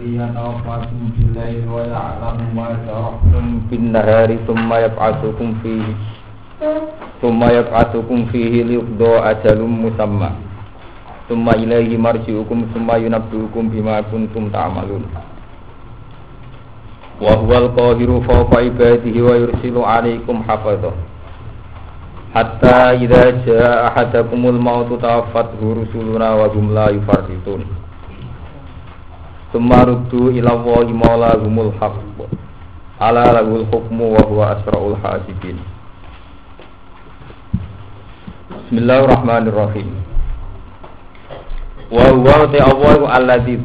الذي يتوفاكم في الليل ويعلم ما جرحتم في النهار ثم يبعثكم فيه ثم يبعثكم فيه ليقضى أجل مسمى ثم إليه مرجعكم ثم ينبئكم بما كنتم تعملون وهو القاهر فوق عباده ويرسل عليكم حفظه حتى إذا جاء أحدكم الموت توفته رسلنا وهم لا يفرطون Summa ruddu ila Allahi maulahumul haqq. Ala lahul hukmu wa huwa asraul hasibin. Bismillahirrahmanirrahim. Wa huwa ta Allahu alladzi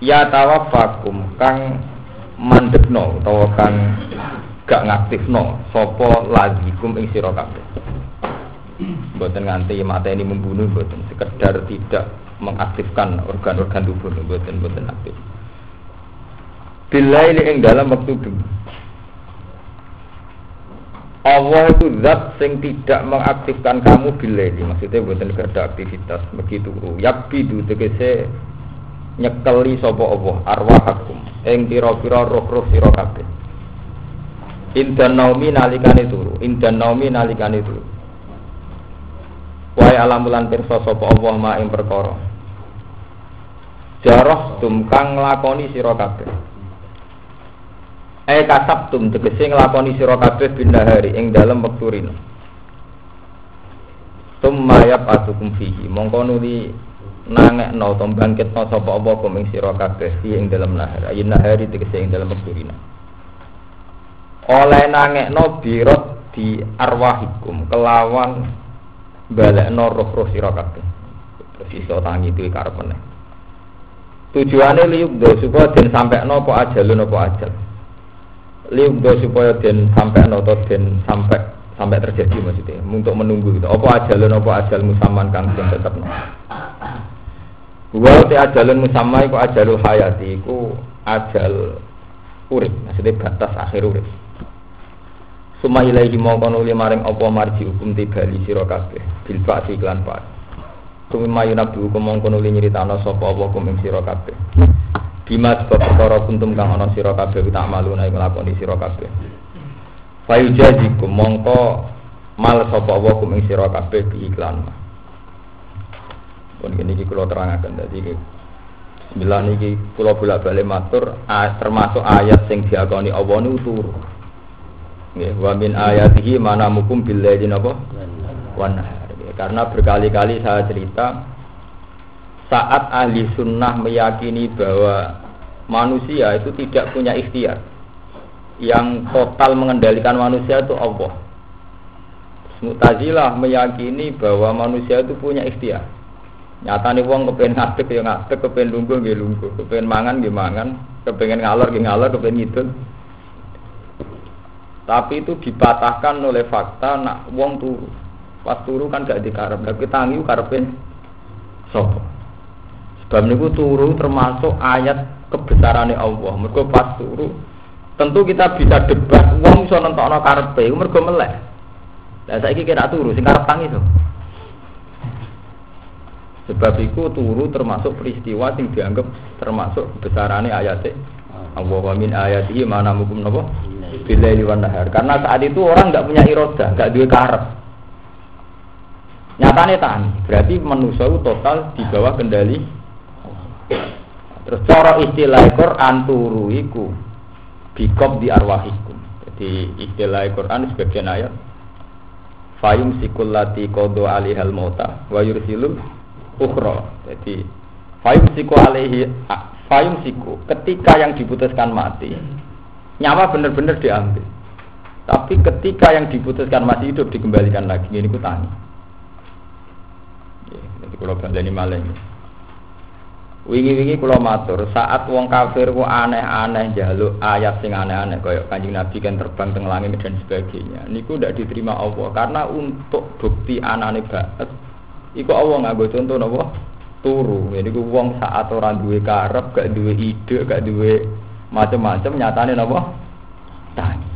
Ya tawaffakum kang mandekno utawa kang gak ngaktifno sapa lagikum ing sira kabeh. Mboten nganti mateni membunuh mboten sekedar tidak mengaktifkan organ-organ tubuh buatan buatan aktif. Bila ini ing dalam waktu itu Allah itu zat sing tidak mengaktifkan kamu bila ini maksudnya buatan ada aktivitas. Begitu. Bidu tegese nyekeli sopo Allah arwahakum ing pira-pira roh-roh sira kabeh. Indan naumi nalikane turu indan naumi nalikane turu. Wae alamulan pirsa sapa Allah ma ing perkara Jarah tum kang nglakoni sira kabeh. Eh kasab tum tegese nglakoni sira kabeh bindahari ing dalem wektu rino. Tumma yab'atukum fihi. Mongko nuli nangekno to bangkitno sapa apa kum ing sira kabeh fi ing dalem nahar. Ayin nahari tegese ing dalem wektu rino. Oleh nangekno birot di arwahikum kelawan balekno roh-roh sira kabeh. Terus iso tangi duwe. Tujuannya do supaya den sampai no apa ajalun apa ajal. do supaya den sampai no atau den sampai sampai terjadi maksudnya untuk menunggu itu. Apa ajalun apa ajal musaman kang den tetep no. Wa te ajalun musamma iku ajalul hayati iku ajal urip, maksudnya batas akhir urip. Suma ilaihi mongko nuli maring apa marji hukum tibali sira kabeh bil ba'si iklan pak. Sumi nabi hukum mongko nuli nyritano sapa apa kum ing sira kabeh. Bima sebab perkara kuntum kang ana sira kabeh tak malu nek nglakoni sira kabeh. Fayu jazikum mongko mal sapa apa kum ing sira kabeh iklan. Pun ngene iki kula terangaken dadi Bismillah niki kula bolak-balik matur termasuk ayat sing diakoni Allah niku turu. Nggih, wa min ayatihi manamukum bil laili napa? Karena berkali-kali saya cerita saat ahli sunnah meyakini bahwa manusia itu tidak punya ikhtiar yang total mengendalikan manusia itu Allah. Mutazilah meyakini bahwa manusia itu punya ikhtiar. Nyata nih wong kepengen ngadeg ya kepengen lungguh ya lungguh, kepengen mangan ya mangan, kepengen ngalor ya ngalor, kepengen ngidul. Tapi itu dipatahkan oleh fakta nak wong turu. Pas turu kan gak dikarep, tapi tangi karepen sapa? Sebab niku turu termasuk ayat kebesarannya Allah. Mergo pas turu tentu kita bisa debat wong iso nentokno karepe, mergo melek. Lah saiki kira turu sing karep tangi to. Sebab itu turu termasuk peristiwa yang dianggap termasuk kebesarannya ayatnya Allah wa min ayatihi mana mukum napa bilaili wan nahar. Karena saat itu orang nggak punya iroda, nggak duwe karep. Nyatane tani, berarti manusia total di bawah kendali. Terus cara istilah Quran turu iku bikop di arwahikum. Jadi istilah Quran sebagian ayat Fayum sikulati kodo alihal mota wa yursilul ukhra. Jadi fayum siku alihi fayum siku ketika yang diputuskan mati nyawa benar-benar diambil. Tapi ketika yang diputuskan masih hidup dikembalikan lagi ini ku tani. Kalau bandani malah. Wingi-wingi kalau matur, saat wong kafir ku aneh-aneh jaluk ayat sing aneh-aneh kaya Kanjeng Nabi kan terbang teng langit dan sebagainya. Niku tidak diterima Allah karena untuk bukti anane banget iku Allah nganggo contoh napa? Turu. Jadi ku wong saat orang duwe karep, gak duwe ide, gak duwe macam-macam nyatane napa? Tani.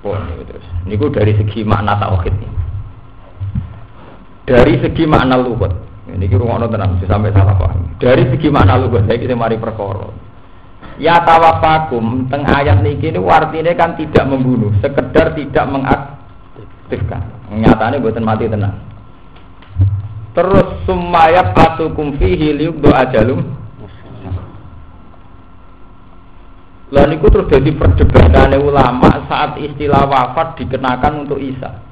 Pun terus. Niku dari segi makna tauhid ini. Dari segi makna luhut, Ini kira ngono tenang, sampai salah paham. Dari segi mana lu saya kita mari perkara. Ya tawafakum teng ayat niki ini artinya kan tidak membunuh, sekedar tidak mengaktifkan. Nyatanya buatan mati tenang. Terus sumayat atukum fihi doa ajalum. Lalu itu terus jadi perdebatan ulama saat istilah wafat dikenakan untuk Isa.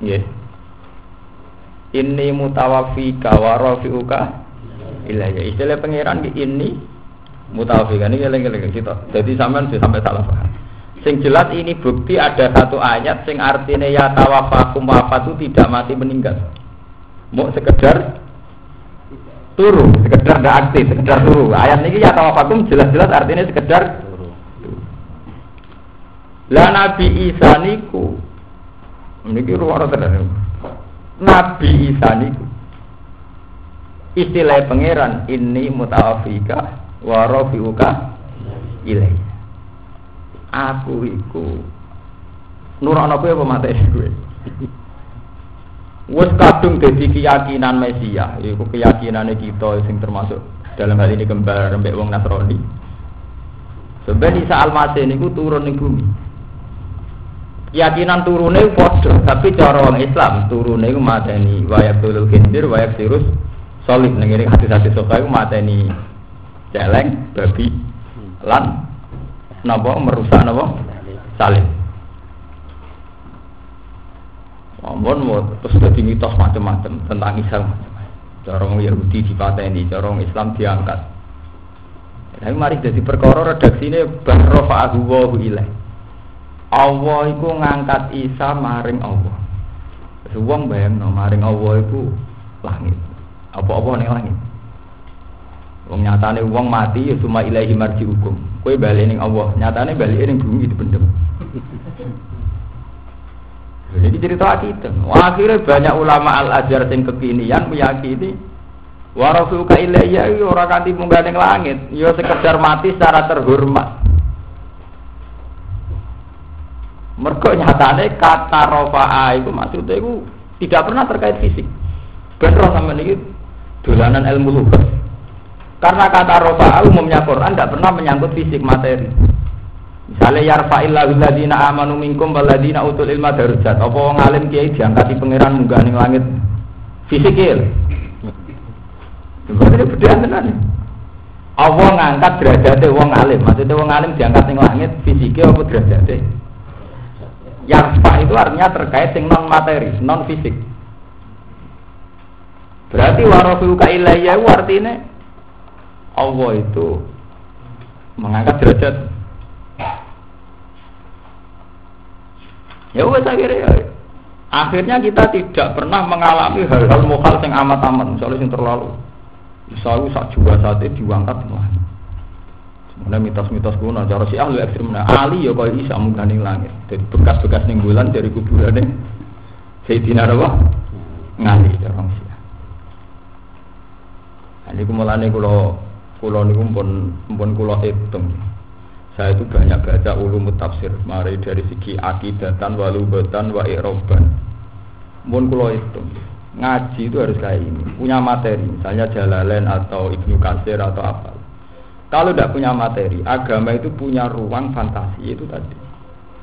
Yeah ini mutawafika wa rafi'uka ilayya. Istilah pangeran ini mutawafika ini geleng-geleng kita jadi sampean sampai salah paham. Sing jelas ini bukti ada satu ayat sing artinya ya tawafakum wafatu tidak mati meninggal. Mau sekedar turu sekedar tidak aktif sekedar turu. Ayat ini ya tawafakum jelas-jelas artinya sekedar lah Nabi Isa niku ini ruang terus Nabi Isa niku. Istilah pangeran ini mutawafika wa rafiuka ilai aku iku nurono kowe apa mate kowe wis kadung dadi keyakinan Mesia iku keyakinane kita sing termasuk dalam hal ini kembar mbek wong Nasrani. Sebenarnya Isa Al-Masih niku turun ning bumi keyakinan turune padha tapi cara orang Islam turune iku mateni wayak tulul khindir wayak sirus solid ning ngene hadis-hadis sok iku mateni celeng babi lan napa merusak napa salib Ampun, terus jadi mitos macam-macam tentang Islam. Corong Yahudi dipateni, corong Islam diangkat. Tapi mari jadi perkara redaksi ini bahrofa wa ilaih. Allah iku ngangkat Isa maring Allah. Wong bayangno maring Allah iku langit. Apa-apa ning langit. Wong nyatane wong mati ya cuma ilahi marji hukum. Kowe bali ning Allah, nyatane bali ning bumi dipendem. Jadi cerita kita. Akhirnya banyak ulama al azhar sing kekinian meyakini warasuka ilayya ora kanthi munggah ning langit, ya sekedar mati secara terhormat. Mergo nyatane kata rofa'a itu maksudnya itu tidak pernah terkait fisik. Bener sama ini dolanan ilmu lugas. Karena kata rofa'a umumnya Quran tidak pernah menyangkut fisik materi. Misalnya yarfa'illahu ladina amanu minkum waladina utul ilma darujat. Apa wong alim kiai diangkat di pangeran munggah ning langit fisik ya. Ini bedaan tenan. Allah ngangkat derajatnya wong alim. Maksudnya wong alim diangkat ning langit fisiknya apa derajatnya? Yarfa itu artinya terkait dengan non materi, non fisik. Berarti warofiuka ilayya artinya Allah itu mengangkat derajat. Ya wes akhirnya ya. Akhirnya kita tidak pernah mengalami hal-hal mokal yang amat-amat, misalnya yang terlalu. Misalnya juga saat itu diangkat Mana mitos-mitos kuno, cara si ahli ekstrim, nah Ali ya kau isa munggah langit. Jadi bekas-bekas ning bulan dari kuburan nih. Sayyidina apa? Ngali cara si. Ini kumulane kulo kulo niku pun pun kulo hitung. Saya itu banyak baca ulum tafsir, mari dari segi akidatan, walubatan, wa iroban. Pun kulo hitung. Ngaji itu harus kayak ini, punya materi, misalnya Jalalain atau Ibnu Kasir atau apa kalau tidak punya materi, agama itu punya ruang fantasi itu tadi.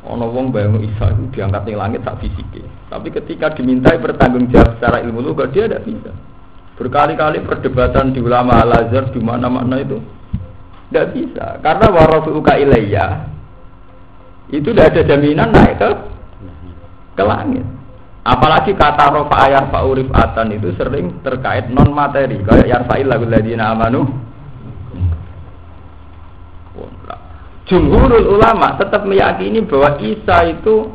Ono wong bayang Isa itu diangkat di langit tak fisik. Tapi ketika dimintai bertanggung jawab secara ilmu luga dia tidak bisa. Berkali-kali perdebatan di ulama al azhar di mana-mana itu tidak bisa. Karena uka ilayya itu tidak ada jaminan naik ke ke langit. Apalagi kata rofa ayat urif atan itu sering terkait non materi kayak yarfa'il lagu ladina amanu Jumhurul ulama tetap meyakini bahwa Isa itu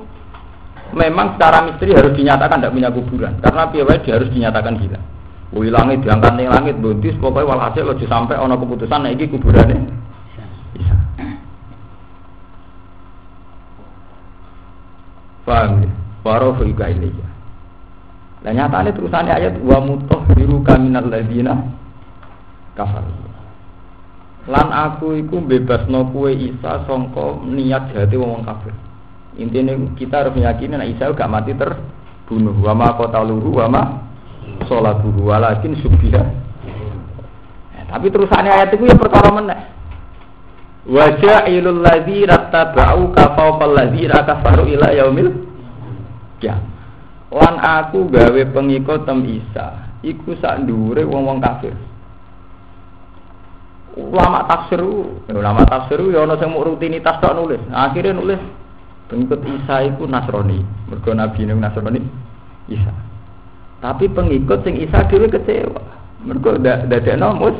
memang secara misteri harus dinyatakan tidak punya kuburan karena piawai dia harus dinyatakan gila. Wih langit diangkat nih langit buntis pokoknya walhasil lo sampai ono keputusan nah ini kuburannya Isa. Paham ya? Waro fuika ini ya. Nah terusannya ayat wa mutoh biru kaminal ladina kafar lan aku iku bebasno kue Isa songko niat jati wong kafir intinya kita harus meyakini nek Isa gak mati ter bunuh wa ma qataluhu wa ma salatuhu walakin subbiha ya, tapi terusannya ayat itu ya perkara meneh. Wa ja'ilul ladzina tabau ka fawqal ladzina kafaru ila yaumil ya lan aku gawe pengikut tem Isa iku sak dhuwure wong-wong kafir ulama tafsir ulama tafsir ya ana sing rutinitas tok nulis. Akhirnya nulis pengikut Isa itu Nasrani. Mergo nabi ini Nasrani Isa. Tapi pengikut sing Isa dhewe kecewa. Mergo dadekno mus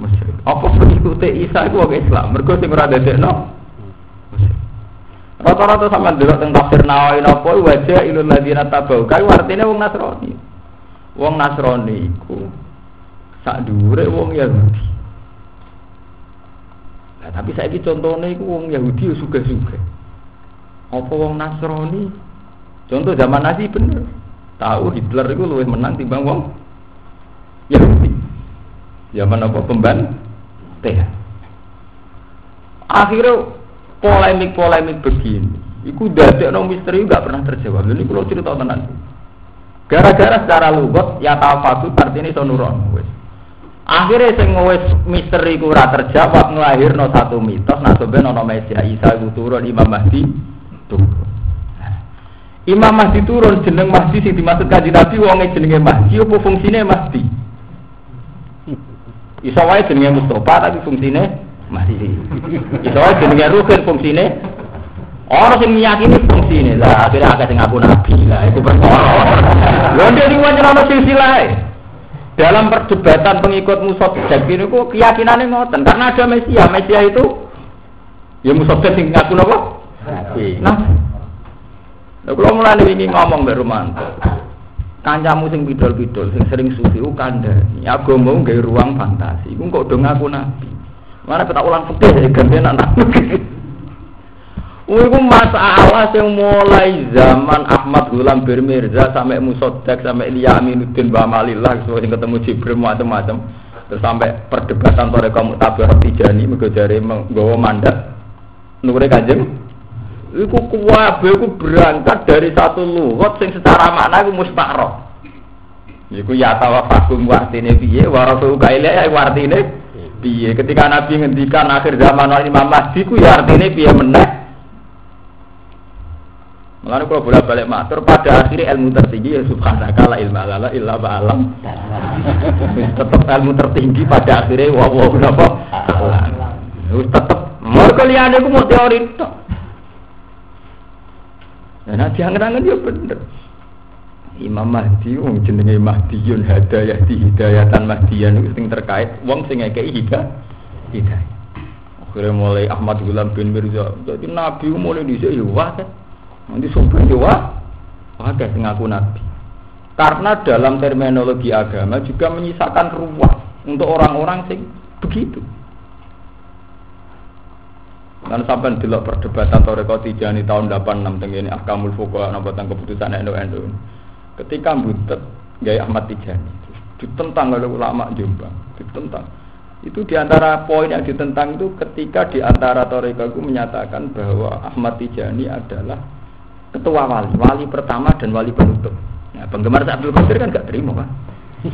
musyrik. apa pengikut Isa iku wong Islam? Mergo sing ora dadekno Rata-rata sama dulu tentang tafsir Nawawi napa wajah ilul ladina tabau. Kae artine wong Nasrani. Wong Nasrani iku sak dhuwure wong Yahudi. Nah, tapi saya contohnya itu wong Yahudi ya suka-suka. Apa wong Nasrani? Contoh zaman Nazi bener. Tahu Hitler itu lebih menang timbang wong Yahudi. Zaman apa pemban? Teh. Akhirnya polemik-polemik begini, itu dadek no misteri gak pernah terjawab. Ini kalau cerita tenan. Gara-gara secara lugot ya tafatu artinya sonuron. Wes. Akhirnya sing wis misteri ku ora terjawab nglahirno satu mitos nah ben ana Mesia Isa iku turun Imam Mahdi turun. Imam Mahdi turun jeneng Mahdi sing dimaksud kanjeng Nabi wonge jenenge Mahdi apa fungsine Mahdi? Isa wae jenenge Mustafa tapi fungsine Mahdi. Isa wae jenenge Ruhin fungsine Orang sing meyakini fungsine lah akhirnya akeh sing ngaku nabi lah iku perkara. Lha ndek iki wancana silsilah dalam perdebatan pengikut Musodak ini kok keyakinannya ngoten. Karena ada Mesia Mesia itu ya Musodak sing ngaku nopo? Nah. Nah, kalau mulai ini ngomong Mbak Romanto, kancamu sing bidol-bidol, sing sering sufi, kandani, agama gak ruang fantasi, iku kok udah ngaku nabi. Mana kita ulang fikih ya ganti anak Iku masalah yang mulai zaman Ahmad Gulam Bir Mirza sampai Musodak sampai Ilya Aminuddin Bamalillah sesuai ketemu Jibril macam-macam. Terus sampai perdebatan sore kamu tabir Tijani menggojari menggawa mandat. Nure kanjeng? Iku kuwabe iku berangkat dari satu lugat sing secara makna iku mustakroh. Iku ya tawafakum wartine piye? Wa rasul kaile wartine piye? Ketika Nabi ngendikan akhir zaman Imam Mahdi ku ya artine piye meneh Mengenai kalau bolak balik matur pada akhirnya ilmu tertinggi ya subhanaka la ilma lala illa ba'alam tetap ilmu tertinggi pada akhirnya wa wa kenapa tetap mau kalian itu mau teori itu nah jangan-jangan dia bener. Imam Mahdi wong jenenge Mahdiyun hadayah di hidayatan Mahdiyan itu sing terkait. Wong sing ngekeki hidayah. Hidayah. Akhirnya mulai Ahmad Gulam bin Mirza. Jadi Nabi mulai dhisik ya wah kan Nanti sumber Jawa, ada ngaku nabi. Karena dalam terminologi agama juga menyisakan ruang untuk orang-orang sing begitu. Dan sampai delok perdebatan Toreko Tijani tahun 86 tenggini Ahkamul Fuqaha nambatan keputusan NU NU. Ketika butet gaya Ahmad Tijani ditentang oleh ulama Jombang, ditentang. Itu di antara poin yang ditentang itu ketika di antara Toreko menyatakan bahwa Ahmad Tijani adalah ketua wali, wali pertama dan wali penutup. Ya, penggemar Abdul Qadir kan gak terima kan?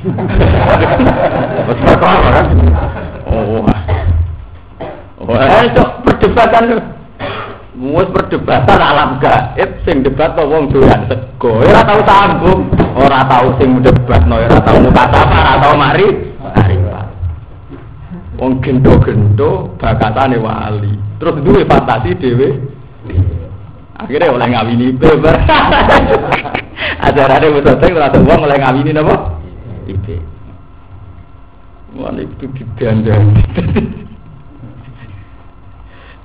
kan? Oh, wah, itu perdebatan lu. Mus perdebatan alam gaib sing debat to wong doyan sego. Ora tau sambung, ora tau sing debat no, ora tau muka ora tau mari. Mari. Wong gendo-gendo bakatane wali. Terus duwe fantasi dhewe Akhirnya oleh ngawini beber. Ajarannya musoteng terus uang oleh ngawini apa? Ibe. Wah itu didandani.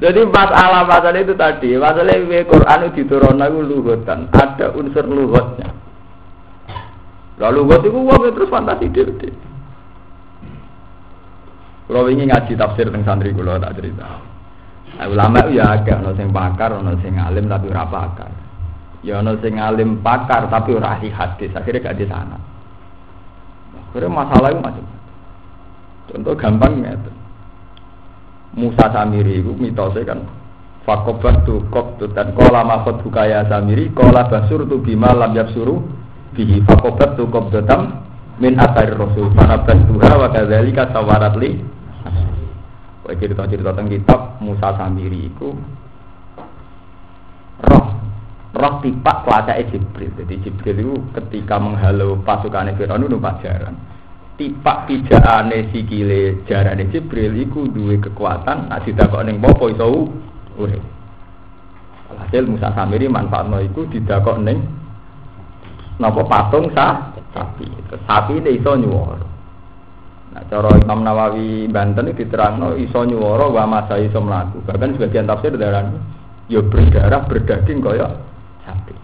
Jadi masalah-masalah itu tadi, masalah ini Quran itu diturunkan itu luhutan, ada unsur luhutnya. Lalu luhut itu uang terus fantasi dia. Kalau ingin ngaji tafsir tentang santri kalau tak cerita. Nah, ulama ya agak ono sing pakar, ono sing alim tapi ora pakar. Ya ono sing alim pakar tapi ora ahli hadis, akhirnya gak di sana. Akhirnya masalah itu macam Contoh gampang ya. Musa Samiri itu mitosnya kan Fakobat tu kok tu dan kola makot bukaya samiri kola basur tu bima lam suruh bihi fakobat tu kok min asari rasul para bantuha wa kadzalika sawarat li Wah cerita-cerita tentang kitab Musa Samiri itu roh roh tipak kuasa Jibril. Jadi Jibril itu ketika menghalau pasukan Firaun itu jaran. Tipak pijakane sikile jarane Jibril itu dua kekuatan. Nah didakok ning popo iso urip. Hasil Musa Samiri manfaatno iku didakok ning napa patung sah sapi. Sapi ini iso nyuwara. Nah, cara Imam Nawawi Banten itu diterangno iso nyuwara wa masa iso mlaku. Bahkan sebagian tafsir darah ya berdarah berdaging kaya sapi.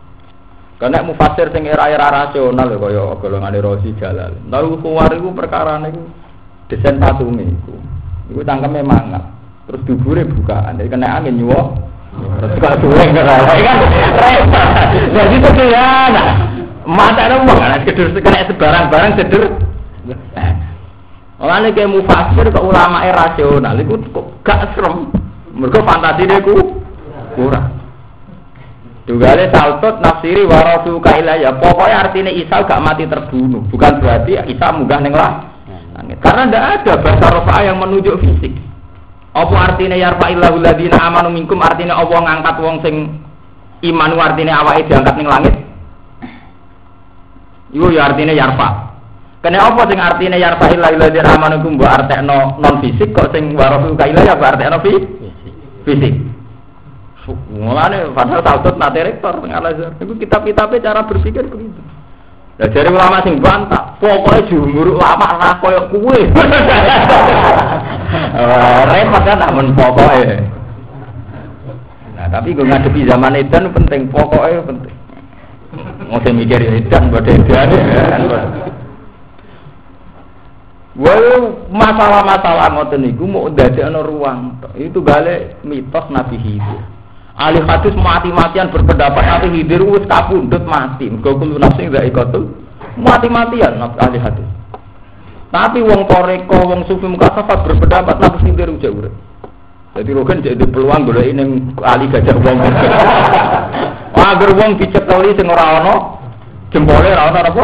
Karena mufasir sing era-era rasional kaya golongan Rosi Jalal. Lalu keluar itu perkara niku desain patunge iku. Iku cangkeme mangap. Terus dubure bukaan. Jadi kena angin nyuwak. Terus gak suwe kan repot. Jadi sederhana. Mata ada uang, sekedar kena sebarang-barang seder. Mulane kayak mufasir ke ulama rasional itu kok gak serem. Mereka fantasi dia ku kurang. Ada saltot nafsiri warasu ya. Pokoknya artinya Isa gak mati terbunuh. Bukan berarti Isa munggah neng lah. Karena tidak ada bahasa rofa yang menunjuk fisik. Apa artinya yarfa illahu ladina amanu minkum artinya apa ngangkat wong sing iman artinya awake diangkat ning langit. Iku ya artinya yarfa. Kena apa sing artine ya fa'il ladzir amanu kum mbok artekno non fisik kok sing warafu kaila ya mbok artekno fi fisik. Mulane padahal tautut nate rektor teng Al-Azhar. Iku kitab-kitabe cara berpikir begitu. Lah jare ulama sing bantah, pokoke jumur ulama ra koyo kuwe. Repot kan amun pokoke. Nah, tapi gue ngadepi zaman edan penting, pokoknya penting. Mau mikir edan, bodoh edan. Wae masalah-masalah ngoten niku mau dadekno ruang. Itu gale mitos Nabi Khidir. Ahli hadis mati-matian berpendapat Nabi Khidir wis kapundhut mati. Mergo kulo nafsi gak ikotul mati-matian ahli hadis. Tapi wong koreko, wong sufi mukasafat berpendapat Nabi Khidir udah urip. Jadi rogen jadi peluang golek ning ahli gajah wong. Agar wong diceteli sing ora ana jempole ora ana apa?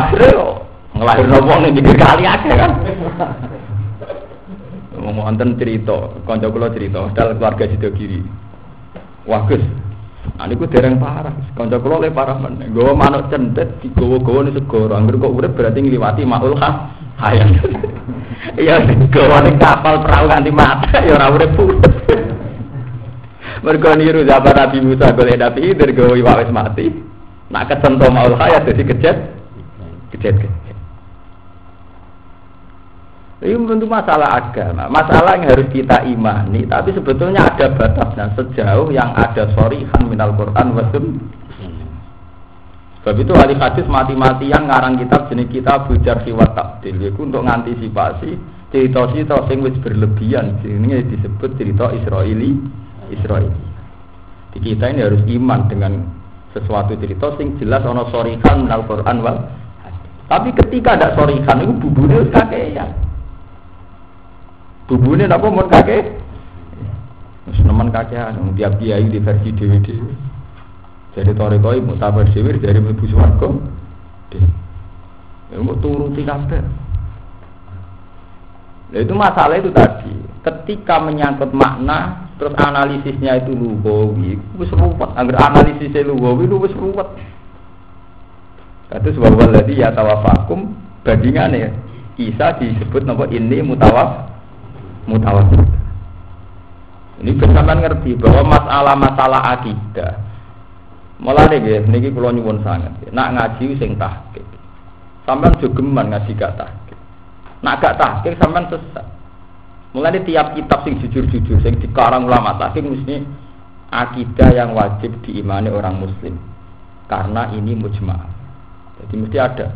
Wah, ngelahir nopo nih pikir kali aja kan. Ngomong wonten cerita, kanca kula cerita, dal keluarga sido kiri. Wah, Gus. Ane ku dereng parah, kanca kula le parah men. Gowo manuk cendet digowo-gowo ning segoro, anggere kok urip berarti ngliwati maul khas hayat. Iya, gowo ning kapal perahu nganti mata ya ora urip. Mergo niru zaman Nabi Musa golek Nabi Khidir gowo wis mati. Nak kesentuh maul hayat dadi kejet Kejadian-kejadian. Ini tentu masalah agama, masalah yang harus kita imani. Tapi sebetulnya ada batasnya sejauh yang ada sorihan minal Quran wasum. Sebab itu ahli hadis mati-matian ngarang kitab jenis kita bujar siwat takdil. Itu untuk mengantisipasi cerita-cerita yang wis berlebihan. Ini disebut cerita Israeli. Israeli. Di kita ini harus iman dengan sesuatu cerita sing jelas ono sorihan minal Quran wal tapi ketika ada sorikan itu bubune wis ya. Bubune napa mun kakek? Wis nemen kakean tiap kiai di versi DVD. Jadi toreko ibu tabar dhewe dari ibu swarga. Ya mau turuti kabeh. Nah, itu masalah itu tadi. Ketika menyangkut makna, terus analisisnya itu lugawi, wis ruwet. Agar analisisnya lugawi itu wis. Kados wa walladzi yatawafakum bandingane Isa disebut napa ini mutawaf mutawaf. Ini bersamaan ngerti bahwa masalah-masalah akidah Mulane nggih niki kula nyuwun sangat. Nak ngaji sing tahqiq. Sampeyan jogeman ngaji gak tahqiq. Nak gak tahqiq sampean sesat. Mulane tiap kitab sing jujur-jujur sing dikarang ulama tahqiq mesti akidah yang wajib diimani orang muslim. Karena ini mujma'. Jadi mesti ada.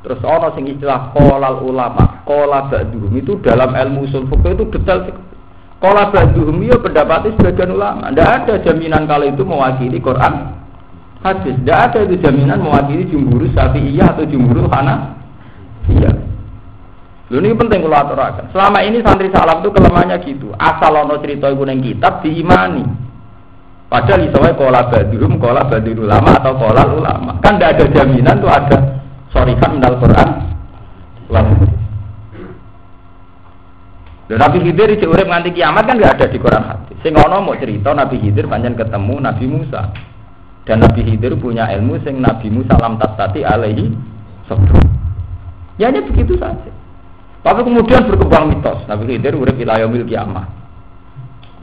Terus ono sing istilah kolal ulama, kola ba'duhum itu dalam ilmu usul fikih itu detail. Kola ba'duhum ya pendapat sebagian ulama. Tidak ada jaminan kalau itu mewakili Quran hadis. Tidak ada itu jaminan mewakili jumhur iya atau jumhur Hana. Iya. Lho ini penting kalau aturakan. Selama ini santri salam itu kelemahannya gitu. Asal ono cerita iku kitab diimani. Padahal wae kola badhum, kola badhul ulama atau kola ulama. Kan tidak ada jaminan tuh ada sorikan minal Quran. Lalu. Nabi Khidir di urip nganti kiamat kan nggak ada di Quran hadis. Sing ono mau cerita Nabi Khidir panjang ketemu Nabi Musa. Dan Nabi Khidir punya ilmu sing Nabi Musa lam tatati alaihi sabr. Ya hanya begitu saja. Tapi kemudian berkembang mitos. Nabi Khidir urip wilayah mil kiamah.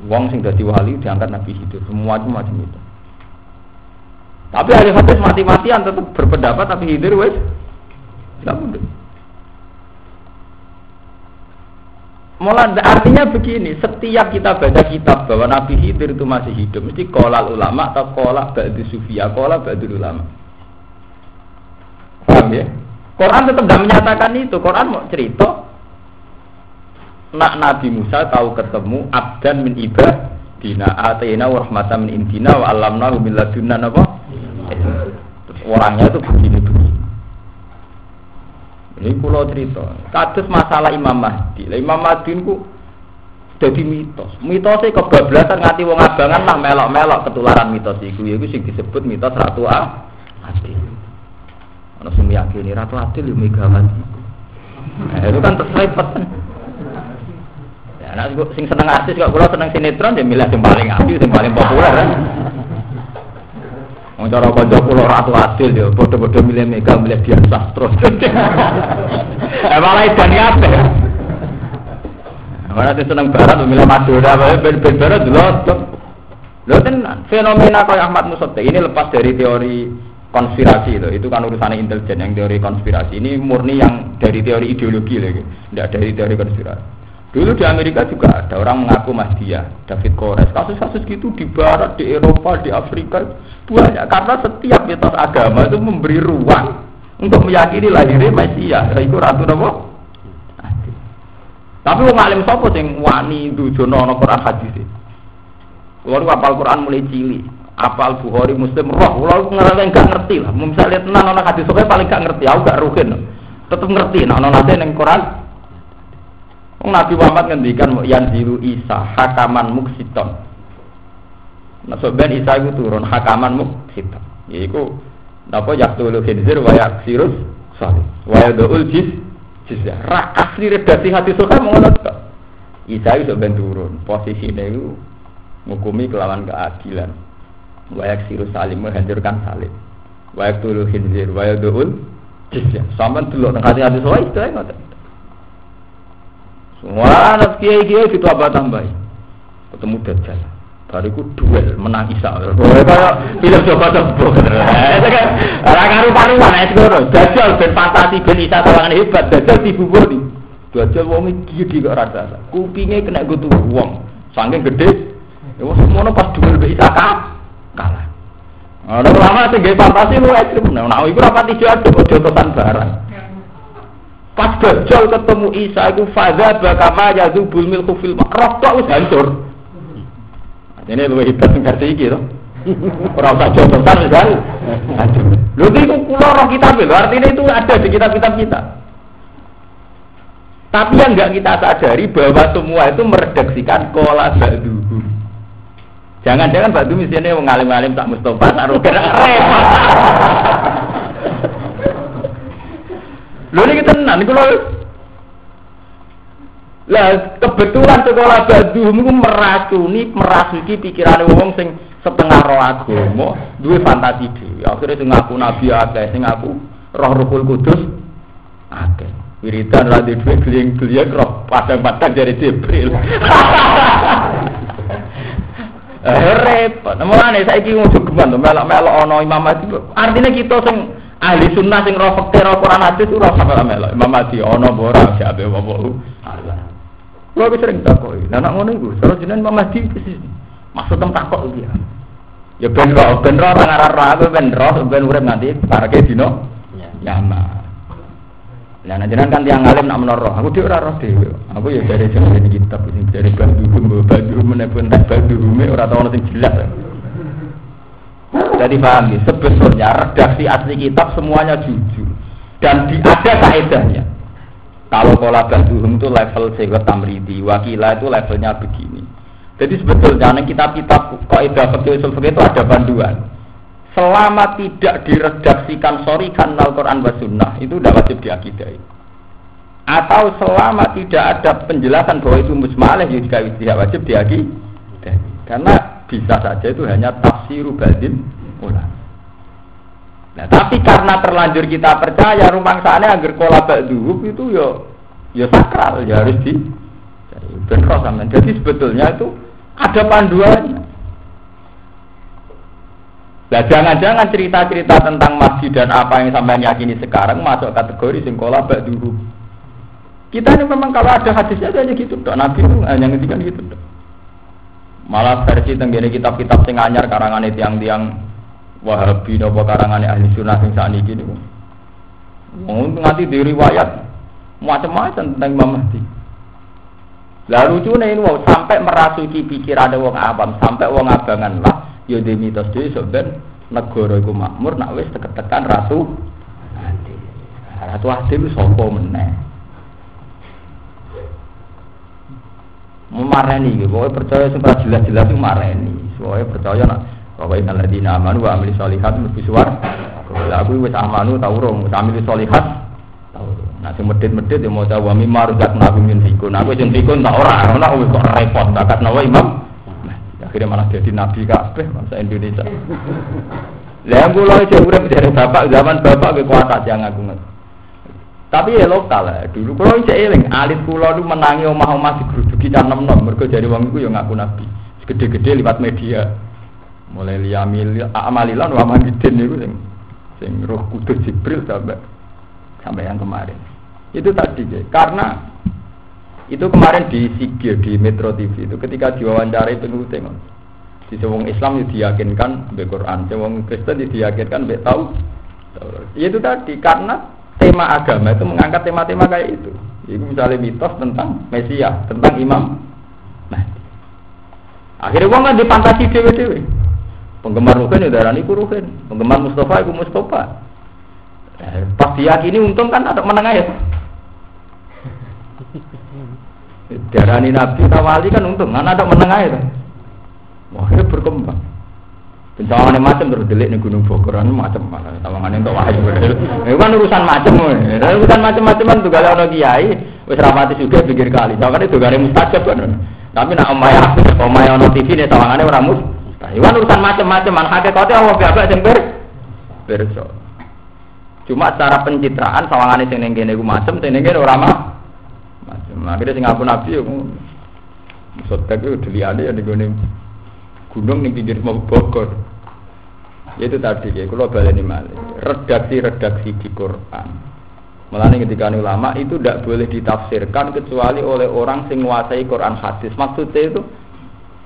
Wong sing dadi wali diangkat Nabi Khidir. Semua itu macam itu. Tapi ahli hadis mati-matian tetap berpendapat Nabi Khidir wes tidak mudah. Mulai artinya begini, setiap kita baca kitab bahwa Nabi Khidir itu masih hidup, mesti kolal ulama atau kolak ba'du sufia, kolak ba'du ulama. Paham ya? Quran tetap tidak menyatakan itu. Quran mau cerita nak Nabi Musa tahu ketemu abdan min ibadina atina wa rahmatan min indina wa alamnahu min ladunna apa? Orangnya itu begini begini. Ini pulau cerita. Kados masalah Imam Mahdi. Lah Imam Mahdi ku jadi mitos. Mitosnya kebablasan ngati wong abangan lah melok-melok ketularan mitos iku. Iku sing disebut mitos Ratu A. Adil. Ana sing yakini Ratu Adil yo Megawati. Nah, itu kan terselipet. Nah, sing seneng artis kok kula seneng sinetron ya milih sing paling apik, sing paling populer kan. Wong cara kanca kula ratu adil ya padha-padha milih Mega milih Dian Sastro. Eh malah kabeh. Mana tuh seneng barat milih Madura, ben-ben barat dulu. Lho tenan, fenomena kayak Ahmad Musotte ini lepas dari teori konspirasi itu, itu kan urusan intelijen yang teori konspirasi. Ini murni yang dari teori ideologi lagi, tidak dari teori konspirasi. Dulu di Amerika juga ada orang mengaku Mahdia, David Kores. Kasus-kasus gitu di Barat, di Eropa, di Afrika banyak. Karena setiap mitos agama itu memberi ruang untuk meyakini lahirnya Mesias. Itu ratu apa? Tapi wong alim sapa sing wani dujono ana Quran hadis. Kulo apal Quran mulai cilik, apal Bukhari Muslim roh, kulo ngerti enggak ngerti lah. Misalnya tenan ana hadis paling gak ngerti, aku gak rugen. Tetep ngerti, nah ana nate ning Quran Nabi Muhammad ngendikan yang diru Isa hakaman muksiton. Nah sebenarnya Isa itu turun hakaman muksiton. Yaitu napa yaktulu khinzir wa yaksirus salih. Wa yadu'ul jis jizya. Ra asli redaksi hati suka mengono Isa itu sebenarnya turun. Posisinya itu ngukumi kelawan keadilan. Wa yaksirus salim menghancurkan salim. Wa yaktulu khinzir wa yadu'ul jizya. Sama dulu hati-hati suka itu ngoten. Semua anak kiai kiai itu apa tambahin? Ketemu Dajjal. Bariku duel menang Isa. Kayak film coba tembok. Kan orang karu paruan es goro. Dajjal ben fantasi ben Isa tawangan hebat. Dajjal dibuburi. Dajjal wong iki di kok rasa. Kupinge kena gutu wong. Saking gede. Ya semono pas duel be Isa kalah. Ada ulama sing fantasi lu ekstrim. Nah, iku rapati jatuh kok jotosan barang. Pas Dajjal ketemu Isa itu fadha bakama yazubul milku fil roh kok wis hancur. Ini lu hebat sing ngerti iki to. Ora usah jodosan wis hancur. Lho iku kula roh kitab lho artinya itu ada di kitab-kitab kita. Tapi yang enggak kita sadari bahwa semua itu meredaksikan kola ba'duhu. Jangan-jangan batu misalnya mengalim-alim tak Mustafa taruh kena repot. Lho niki tenan niku lho. Lah kebetulan sekolah badu niku meracuni merasuki pikirane wong sing setengah roh agama, duwe fantasi dhewe. Akhire sing ngaku nabi akeh, sing ngaku roh Ruhul Kudus akeh. Wiridan ra duwe gliyeng-gliyeng roh padang-padang dari Jibril. Eh repot. Mulane saiki wong jogeman to melok-melok ana Imam Mahdi. Artinya kita sing ahli sunnah sing roh fakir roh Quran hadis ora sampe melok Imam Mahdi ana apa ora? Siape apa Allah Kulo wis sering takok nah nak ngono iku terus jenengan Imam Mahdi maksud tem takok iki ya. Ben roh ben roh ora ngarah ben roh ben urip nganti parake dino nyama Lah nek jenengan kan tiang alim nak menoro, aku dhewe ora roh dhewe. Aku ya dari jeneng ini kitab sing dari bandu bandu menepun tak bandu ora tau ono sing jelas. Jadi paham ya, sebetulnya redaksi asli kitab semuanya jujur dan di, ada kaedahnya. Kalau pola bantuhum itu level sehingga tamridi, wakila itu levelnya begini. Jadi sebetulnya nih kitab-kitab kaidah fikih itu ada panduan. Selama tidak diredaksikan sorry kan Al-Quran wa Sunnah itu tidak wajib diakidai. Atau selama tidak ada penjelasan bahwa itu musmaleh juga tidak wajib diakidai. Karena bisa saja itu hanya tafsiru badin ulama. Nah, tapi karena terlanjur kita percaya rumah sana agar kola dulu itu yo yo sakral ya harus di benro sama. Jadi sebetulnya itu ada panduannya. Nah jangan-jangan cerita-cerita tentang masjid dan apa yang sampai yakini sekarang masuk kategori singkola dulu. Kita ini memang kalau ada hadisnya hanya gitu dok. Nabi itu hanya ngedikan gitu dok. Malah versi tenggine kitab-kitab sing anyar karangan tiang-tiang Wahabi nopo karangane ahli sunnah sing sakniki niku. Wong nganti diriwayat macam-macam tentang Imam Mahdi. Lah lucune ini sampai merasuki pikiran ada wong awam, sampai wong abangan lah ya di mitos dhewe sok ben negara makmur nak wis tekan ratu Adi. Ratu Adi itu sapa meneh? Memareni, pokoknya percaya sing jelas-jelas itu mareni. Pokoknya percaya nak Wa innal ladina amanu wa amilus solihat mlebu suwar. Lah aku wis amanu ta urung, wis amilus solihat. Nah sing medit-medit ya maca wa mimma razaqnahu min fikun. Aku sing fikun tak ora, ora wis kok repot bakat nawa imam. Nah, akhirnya malah jadi nabi kabeh bangsa Indonesia. Lah kula iki urip dari bapak zaman bapak ke kuasa yang aku ngerti. Tapi ya lokal lah. Dulu kalau saya eling, alit kula itu menangi omah-omah digeruduki canem nom. Mereka jadi wong itu yang ngaku nabi. Gede-gede lewat media mulai liamil amalilan wa manidin itu sing sing roh kudus jibril sampai sampai yang kemarin itu tadi ya. karena itu kemarin di Sigir di Metro TV itu ketika diwawancarai penulis di wong Islam itu diyakinkan be Quran, wong Kristen itu diyakinkan be tahu. Itu tadi karena tema agama itu mengangkat tema-tema kayak itu. Itu misalnya mitos tentang Mesias, tentang Imam. Nah, akhirnya wong kan dipantasi dewe-dewe. Penggemar Ruhin ya itu Ruhin. Penggemar Mustafa itu Mustafa. Eh, pas diyakini untung kan ada menengah ya. Darah ini Nabi Tawali kan untung, kan ada menengah ya. Wah, itu berkembang. Pencawangan macam terus delik nih Gunung Bogor kan macam mana tawangan untuk wahyu. Itu kan urusan macam, urusan macam-macam tuh kalau ada kiai, wis rapati juga pikir kali. Jangan itu gak mustajab kan. Tapi nak omaya, omaya ono TV nih tawangannya orang mus. Nah, Iwan urusan macam-macam, man hakikatnya Allah biasa sing ber berso. Cuma cara pencitraan sawangane sing ning kene iku macem, sing ning kene ora mah. Macem. Akhirnya sing ngaku nabi Sotek itu diliane ya ning gunung ning pinggir Bogor. Itu tadi ya, kalau baleni malih. Redaksi-redaksi di Quran. Melani ketika ulama itu tidak boleh ditafsirkan kecuali oleh orang sing menguasai Quran hadis. Maksudnya itu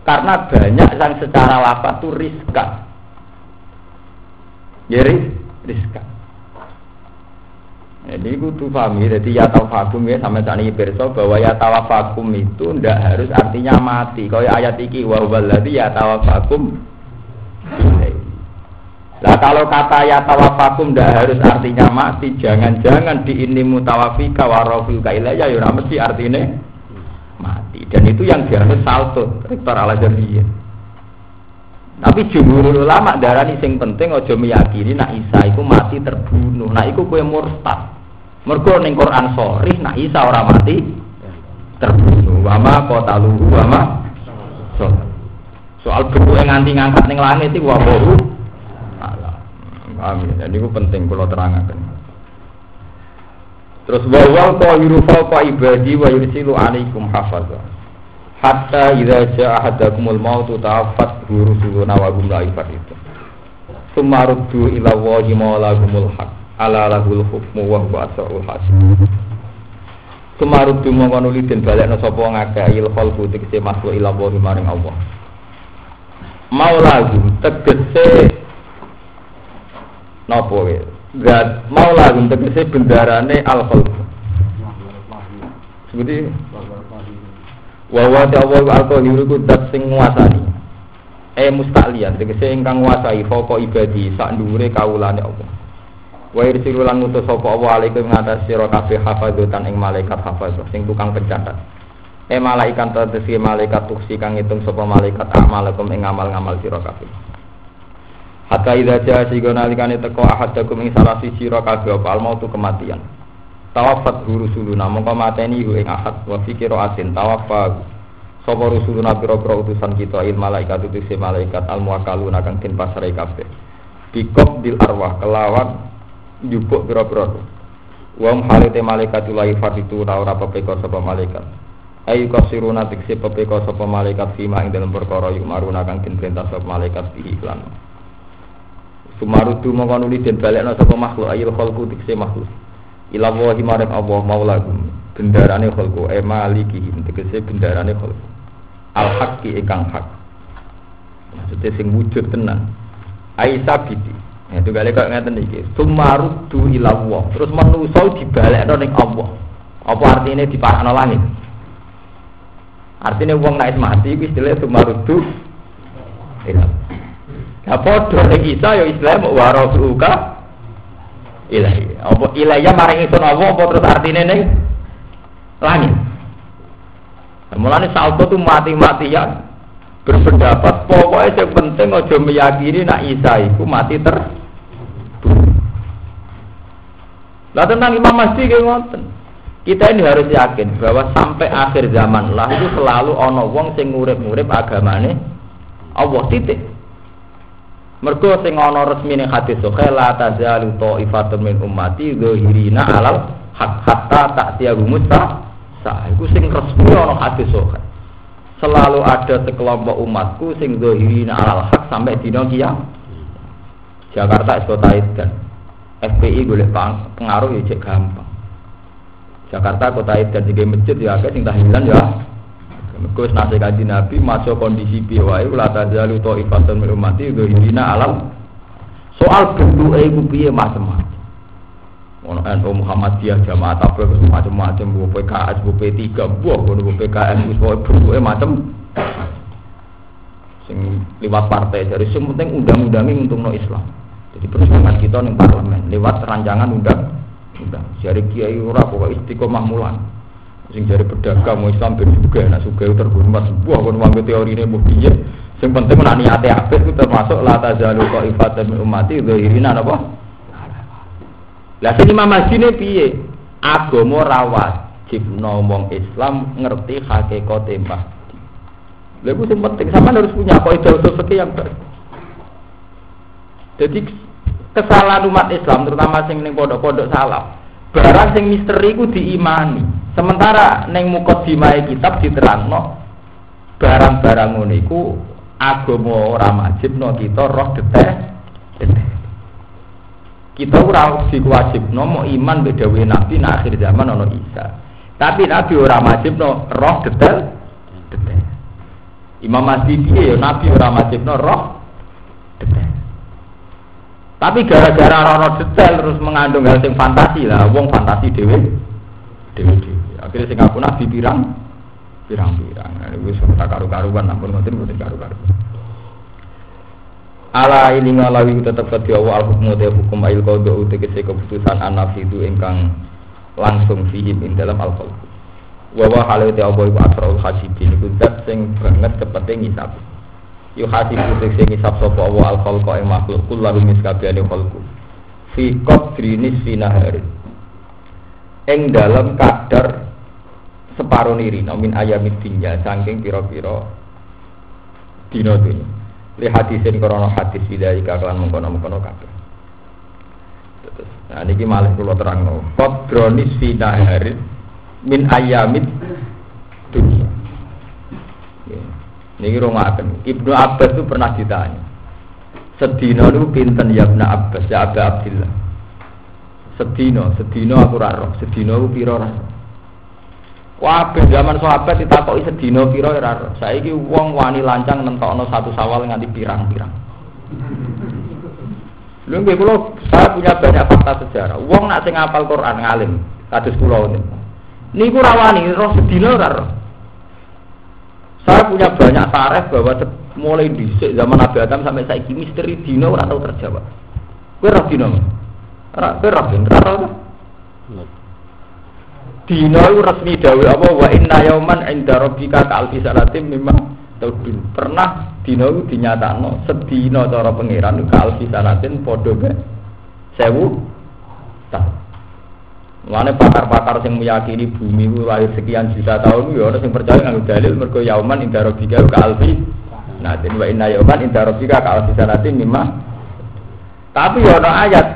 karena banyak yang secara lapat itu riskan. Ya riskan. Jadi tuh pahami, jadi ya tawafakum ya sama ini berso bahwa ya tawafakum itu ndak harus artinya mati. Kau ayat iki wa waladi ya tawafakum. Lah kalau kata ya tawafakum ndak harus artinya mati, jangan-jangan di ini mutawafika wa rafika ilayya ya mesti artinya mati dan itu yang dianggap salto rektor ala jamiah tapi jumhur ulama darah ini sing penting ojo meyakini nak Isa itu mati terbunuh nak itu kue murtad mergo ning Quran sorry nak Isa orang mati terbunuh wama kota luhu wama so. soal yang nganti ngangkat ning langit itu wabahu Amin. Jadi itu penting kalau terangkan. Terus wawal qahiru fawqa ibadi wa yursilu alaikum hafaza. Hatta idza jaa ahadakumul mautu tawaffat rusuluna wa hum la itu. Sumaruddu ila wahi maulahumul haq. Ala lahul hukmu wa huwa asrul hasib. Sumaruddu mongko nuli den balekno sapa ngakeh il khalqu tegese makhluk ila wahi maring Allah. Maulahu tegese napa wae Zat maula gum tegese bendarane al khalq. Seperti wa wa ta'awwa al qahir iku dat sing nguasani. E mustaklian tegese ingkang nguasai foko ibadi sak dhuwure kawulane Allah. Wa irsilu lan ngutus sapa Allah alaikum ngatas sira kabeh hafadzatan ing malaikat hafadzah sing tukang pencatat. E malaikat tegese malaikat tuksi kang ngitung sapa malaikat amalakum ing amal-ngamal sira kabeh. Hatta idza jaa sigo nalikane teko ahadakum ing salah siji sira kabeh apa almautu kematian. Tawafat rusuluna mongko mateni ing ahad wa fikira asin tawaffa sapa rusuluna pira-pira utusan kita il malaikat utus malaikat al muwakkaluna kang den pasare kabeh. Bikop dil arwah kelawan njupuk pira-pira Wong halite malaikat ulai faditu ora ora pepeko sapa malaikat. Ayu kasiruna tikse pepeko sapa malaikat fima ing dalam perkara yuk maruna kang den perintah malaikat bi iklan. Sumarudu mongko nuli den balekna sapa makhluk ayil khalqu tikse makhluk. Ila wahi marek Allah maulakum bendarane khalqu e maliki tegese bendarane khalqu. Al haqqi ingkang hak. Maksudnya sing wujud tenan. Aisyah biti Ya, itu kali kok ngeten iki. Sumarudu ila Allah. Terus manusa dibalekno ning Allah. Apa artinya diparakno langit? Artinya wong nek mati iku istilah sumarudu ila. Ya padha nek isa ya Islam wa rabbuka ilahi. Apa ilaya maring ingsun Allah apa terus artinya ning langit. Mulane salto tuh mati-matian berpendapat pokoknya yang penting ojo meyakini nak Isa itu mati ter lah tentang Imam Mahdi kayak ngoten. Kita ini harus yakin bahwa sampai akhir zaman lah itu selalu ono wong sing ngurip-ngurip agamane Allah titik. Mergo sing ana resmine hadis sahih la tazalu ta'ifatun min ummati dzahirina alal hak hatta ta'tiyahu musa sa iku sing resmi ana hadis sahih. Selalu ada sekelompok umatku sing dzahirina alal hak sampai dina kiamat. Jakarta kota Edan. FPI boleh pengaruh ya cek gampang. Jakarta kota Edan juga masjid ya akeh sing tahlilan ya. Mergo nasi kaji Nabi masuk kondisi piye wae la tazalu ta'ifatun min ummati dzahirina alam. Soal bentuke iku piye macam-macam. Ono NU Muhammadiyah jamaah tabligh macam-macam bu PKS bu P3 buah bu PKS wis bentuke macam sing lewat partai dari sing penting undang-undangnya untuk no Islam. Jadi perjuangan kita nih parlemen lewat rancangan undang undang. Jari kiai ora pokok istiqomah mulan. Sing jari pedagang mau Islam ben juga nak suka terhormat sebuah kon wong teori ini piye. Sing penting nak niate apik itu termasuk la tazalu qaifatan min ummati dzahirina apa? Lah sing Imam Masjid piye? Agama rawat jibno wong Islam ngerti hakikat tembak. Lha sing penting sama harus punya kaidah usul fikih yang baik. Jadi kesalahan umat Islam terutama sing ning pondok-pondok salah. Barang sing misteri ku diimani. Sementara ning mukadimah kitab diterangno barang-barang ngono iku agama ora kita roh detek. Kita ora diwajibno mau iman bedawe nabi na akhir zaman ono Isa. Tapi nabi ora majibno roh detail detail. Imam piye ya nabi ora majibno roh detail. Tapi gara-gara rono detail terus mengandung hal yang fantasi lah, wong fantasi dewe, dewe dewe. Akhirnya sing aku nabi pirang, pirang pirang. Nah, wis tak karu-karuan, namun ngoten mboten karu-karuan. Ala ini ngalawi tetap kedhi Allah al hukmu de hukum ail qada utegese keputusan anafi itu ingkang langsung fihim ing dalam al khalq. Wa wa halu te Allah iku asraul hasibin iku dat sing banget cepete ngisap yu hati putik sing isap sapa Allah al khalqa ing makhluk kullu miskabiyane khalqu fi qadri nisfi naharin ing dalam kadar separuh niri min ayamid dunya saking pira-pira dina dunya li hadisin krana hadis bidai kakelan mengkono-mengkono kabeh Nah, ini malah kalau terang no. Kodronis fi naharin min ayamid dunia. Ini rungaken. Ibnu Abbas itu pernah ditanya. Sedino itu pinten ya Ibnu Abbas ya Abu Abdillah. Sedino, sedino aku raro, sedino aku piro raro. Wah, zaman sahabat ditakoki sedino piro ya raro. Saiki wong wani lancang nentokno satu sawal nganti pirang-pirang. Lha nggih kula saya punya banyak fakta sejarah. Wong nak sing ngapal Quran ngalim, kados kula niku. Niku rawani roh sedina ora roh. Saya punya banyak tarif bahwa mulai di zaman Nabi Adam sampai ini misteri dino ora tahu terjawab. Kue roh dino. Ora ora ora Dino resmi dawe apa wa inna yauman inda rabbika ka alfi sanatin mimma taudun. Pernah dino dinyatakno sedina cara pangeran ka alfi sanatin padha be sewu tahun. Mulane pakar-pakar yang meyakini bumi itu lahir sekian juta tahun ya orang yang percaya nganggo dalil mergo yauman inda rabbika ka alfi. Nah, wa inna yauman inda rabbika ka alfi sanatin mimma. Tapi ya ada ayat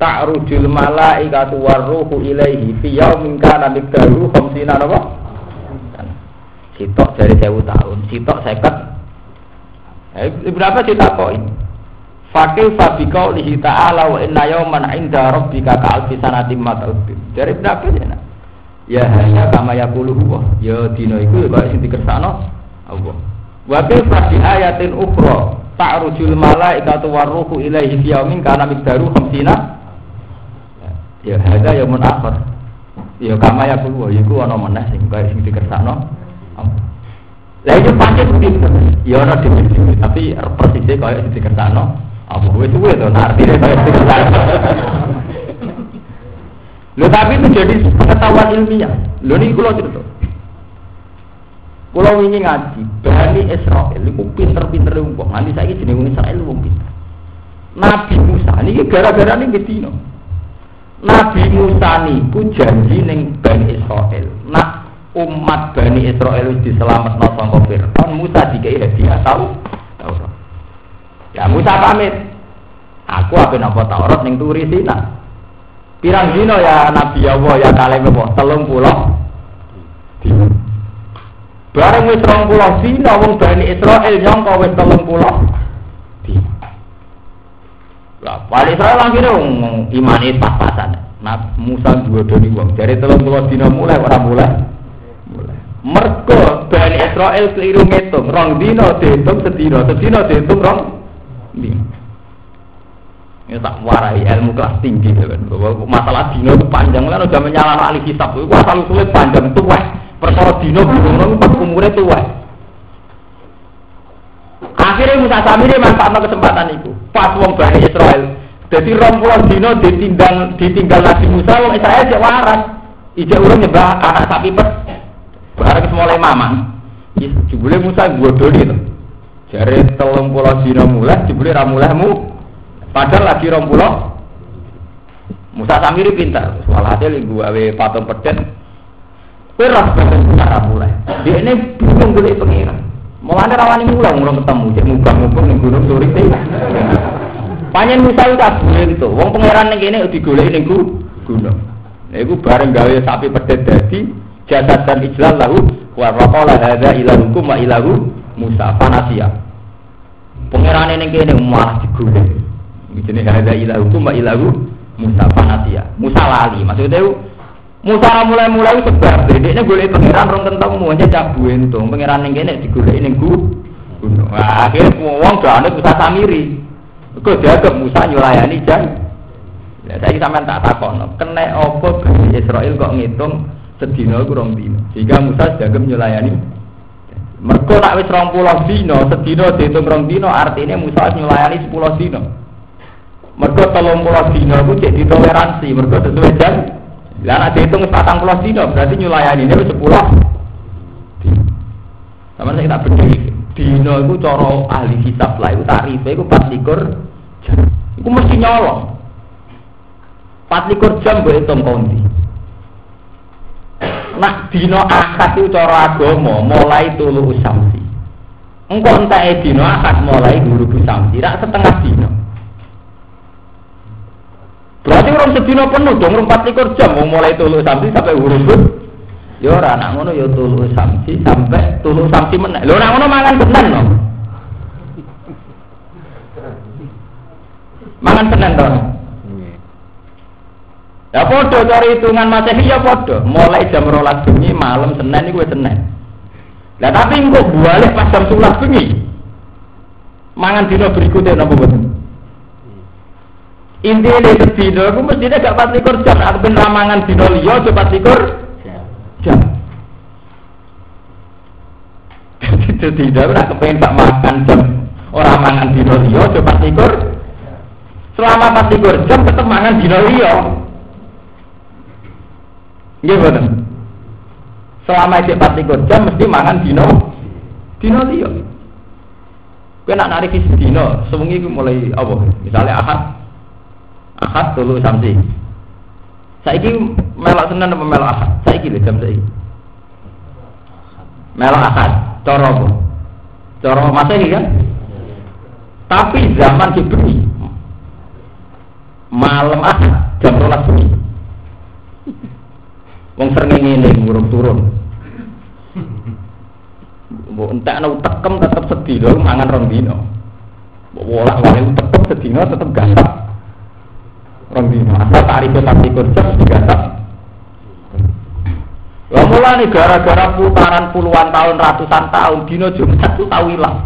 ta'rujul malaikatu warruhu ilaihi fi yaumin kana miqdaru khamsina napa? Sitok dari sewu tahun sitok seket. Eh, berapa cerita kok Fakil fabika lihi ta'ala wa inna yawman inda rabbika ka alfi sanatim mata'udin Dari berapa ya Ya hanya kama yakulu huwa Ya dino iku ya kaya sing dikersano Allah Wa ayatin ukhra ta'rujul malaikatu warruhu ilaihi fi kana miqdaru khamsina Ya ada ya mun akhir. Ya kama ya kulo ya ku ana meneh sing kaya sing dikersakno. Lah itu pancet begitu. Ya ana dhewe tapi persisnya kaya sing dikersakno. Apa artine kaya sing dikersakno. Lho tapi itu jadi pengetahuan ilmiah. Lho ini kulo cerita. Kulo ini ngaji, Bani Israel itu pinter-pinter wong. Nanti saya jenenge Israel wong pinter. Nabi Musa ini gara-gara ini gedino. Nabi Musa niku janji ning Bani Israel. Nak umat Bani Israel diselametno saka Firaun, Musa dikai hadiah tahu? Taurat. Ya Musa pamit. Aku apa napa Taurat ning turi Sina. Pirang dino ya Nabi Allah ya kalih? Telung pulau. Bareng wis rong pulau dino wong Bani Israel nyangka wis telung pulau. Lah, Wali Israel akhirnya ngomong imani pas-pasan. Nah, Musa dua doni wong. Dari telung puluh dino mulai orang mulai. Mergo Bani Israel keliru ngitung. Rong dino dihitung sedino, sedino dihitung rong Ini tak warai ilmu kelas tinggi bahwa masalah dino itu panjang kan udah menyala ahli kitab itu asal sulit panjang tua perkara dino belum umurnya tua Akhirnya Musa Samiri manfaatkan kesempatan itu. Pas wong Bani Israel. Jadi rom pulau dino ditinggal ditinggal Nabi Musa wong Israel cek waras. Ijak urung nyembah anak sapi pet. Barang semula mamang. Jebule Musa bodoni itu. Jare telung pulau dino mulai, jebule ra mulaimu. Padahal lagi rom pulau. Musa Samiri pintar. Walhasil gua we patung pedet. Peras cara mulai. Dia ini bingung boleh pengiran. Mulane rawani mulang mulang ketemu, jadi mubang-mubang ning gunung suri teh. Panjen Musa itu kabeh gitu. Wong pangeran ning kene digoleki ning gunung. Lha iku bareng gawe sapi pedet dadi jasad dan ijlal lahu wa raqala ilahukum wa ilahu Musa fanasia. Pangeran ning kene malah digoleki. Jenenge hadza ilahukum wa ilahu Musa fanasia. Musa lali. Maksudnya Musa mulai-mulai sebab ini boleh pangeran rong ketemu aja cabu entung pangeran yang kene digoleki ning gunung. Wah, akhirnya wong gak Musa samiri. Kok dianggap Musa nyulayani jan. Ya saya sampean tak takon, kena apa Bani Israel kok ngitung sedina iku rong. Sehingga Musa dianggap nyulayani. Mergo nak wis 20 dino, sedina dihitung rong artinya Musa nyulayani 10 dino. Mergo 30 dino iku cek ditoleransi, mergo sesuai jan lah dihitung patang puluh dino berarti nyulayani ini sepuluh. Sama saya tak bener Dino itu coro ahli hisab lah, tarifnya itu pas likur jam. Itu mesti nyolong. Pas likur jam gue hitung konti. Nah dino akad itu coro agomo mulai tulu usamsi. Engkau entah dino akad mulai guru usamsi, tidak setengah dino. Berarti orang sedina penuh dong, orang 24 jam mulai tulu samsi sampai huruf Ya ora anak ngono ya tulu samsi sampai tulu samsi meneh. Lho anak ngono mangan senen no. Mangan senen to. Ya podo cari hitungan Masehi ya podo. Mulai jam rolas bengi malam Senin iku Senin. Lah tapi engko balik pas jam 11 bengi. Mangan dino berikutnya napa boten? Intinya ini sedino, aku mestinya gak pas likur jam, aku ben ramangan dino liya, coba likur jam. Itu tidak, aku pengen tak makan jam, orang mangan dino liya, coba likur. selama 24 jam tetap mangan dino liya. Nggih mboten. Selama iki 24 jam mesti mangan dino dino liya. Kowe nak narik dino, sewengi mulai apa? Misalnya Ahad. Ahad tulu samsi. Saiki melok Senin apa melok Ahad? Saiki jam saiki. Melok Ahad. Cara apa? Cara Masehi kan? Tapi zaman diberi malam Ahad jam 12 bengi. Wong srengenge ngene ngurung turun. Mbok entekno tekem tetep sedina mangan rong dina. Mbok wolak-walik tekem sedina tetep gantap. Rong dina. Asal tarife pasti kerja digatap. Lah mulane gara-gara putaran puluhan tahun, ratusan tahun dina Jumat itu tau ilang.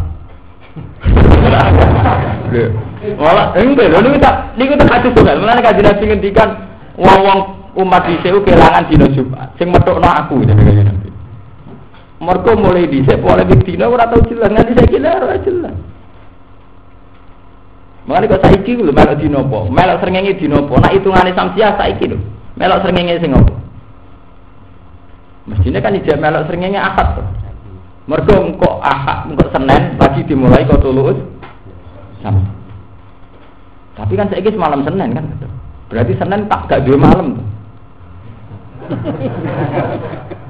Malah enggak lho niku tak niku tak hadis tunggal. Mulane kanjeng Nabi ngendikan wong-wong umat dhisik kelangan dina Jumat. Sing metokno aku jenenge Nabi. Mergo mulai dhisik polemik dina ora tau jelas nganti saiki ora jelas. Mulane kok saiki lho melok dina apa? Melok srengenge dina apa? Nak hitungane samsiah saiki lho. Melok srengenge sing apa? Mestinya kan ijak melok srengenge akad tuh. Mergo engko akad, engko Senin lagi dimulai kok tulus sama. Tapi kan saya malam Senin kan, berarti Senin tak gak dua malam tuh.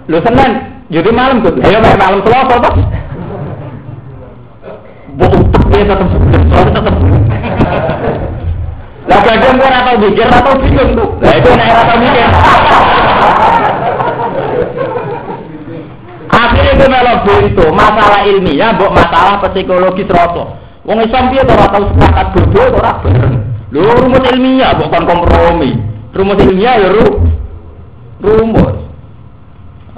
Lo Senin jadi malam tuh, ayo kayak malam Selasa tuh. Bohong dia tetap tetap. Lah kadang gue atau mikir atau bingung tuh. Lah itu naik atau mikir. Akhirnya gue melok itu masalah ilmiah, buat masalah psikologis roto. Wong Islam piye ora tau sepakat bodoh ora bareng. Lho rumus ilmiah bukan kompromi. Rumus ilmiah ya ru rumus.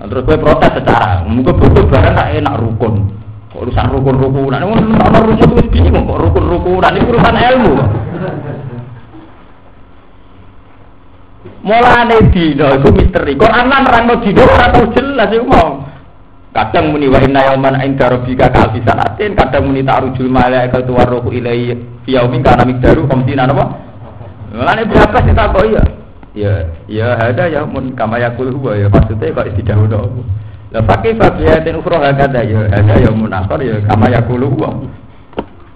Terus gue protes secara, mungkin bodoh bareng tak enak rukun. Kok urusan rukun-rukunan, ono rumus wis bingung kok rukun-rukunan ini urusan ilmu. Mulane dino iku misteri. Quran lan nerangno dino ora tau jelas iku mau. Kadang muni wa inna yauman inda rabbika ka sanatin, kadang muni ta'rujul malaikatu warruhu ilaihi fi yaumin kana miqdaru khamsina napa? Mulane berapa sih tak kok ya? Ya, ya ada ya mun kama yakul huwa ya maksudnya kok didhawuhno. Lah pakai fabiyatin ukhra hakada ya ada ya mun akhir ya kama yakul huwa.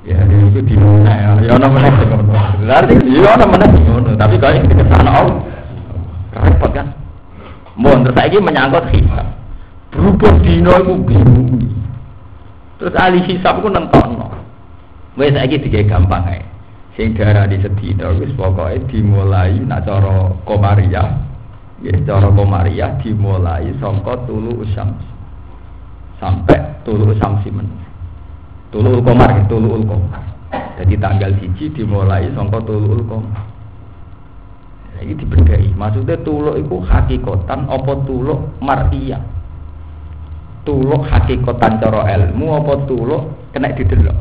Ya itu di mana ya ono meneh. Berarti ya ono meneh ngono, tapi kok iki ke sana Allah. Repot kan? Mun terus saiki menyangkut hisab. Berhubung dino itu bingung. Terus ahli hisab itu nentokno. Wes saiki digawe gampang ae. Sing darah di sedina wis pokoke dimulai nak cara komariah. Ya cara komariah dimulai sangka tulu usam sampai tulu usamsi men. Tulu komar, tulu komar. Jadi tanggal siji dimulai sangka tulu komar. Ini dibedai. Maksudnya tuluk itu hakikatan apa tuluk martiyah tuluk hakikatan cara ilmu apa tuluk kena didelok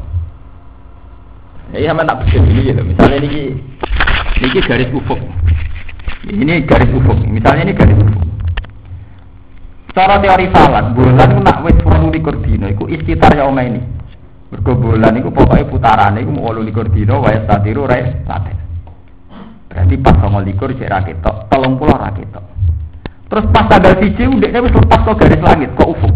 ya sama tak bisa ini ya misalnya ini ini garis ufuk ini garis ufuk misalnya ini garis ufuk cara teori falak bulan nak wis perlu likur dino iku istitar ya ini. Mergo bulan iku pokoknya putaran iku mau likur dino wae statiru rai saten berarti pas sama likur cek raketok tolong pulau raketok terus pas tanggal siji udah wis lepas kok garis langit kok ufuk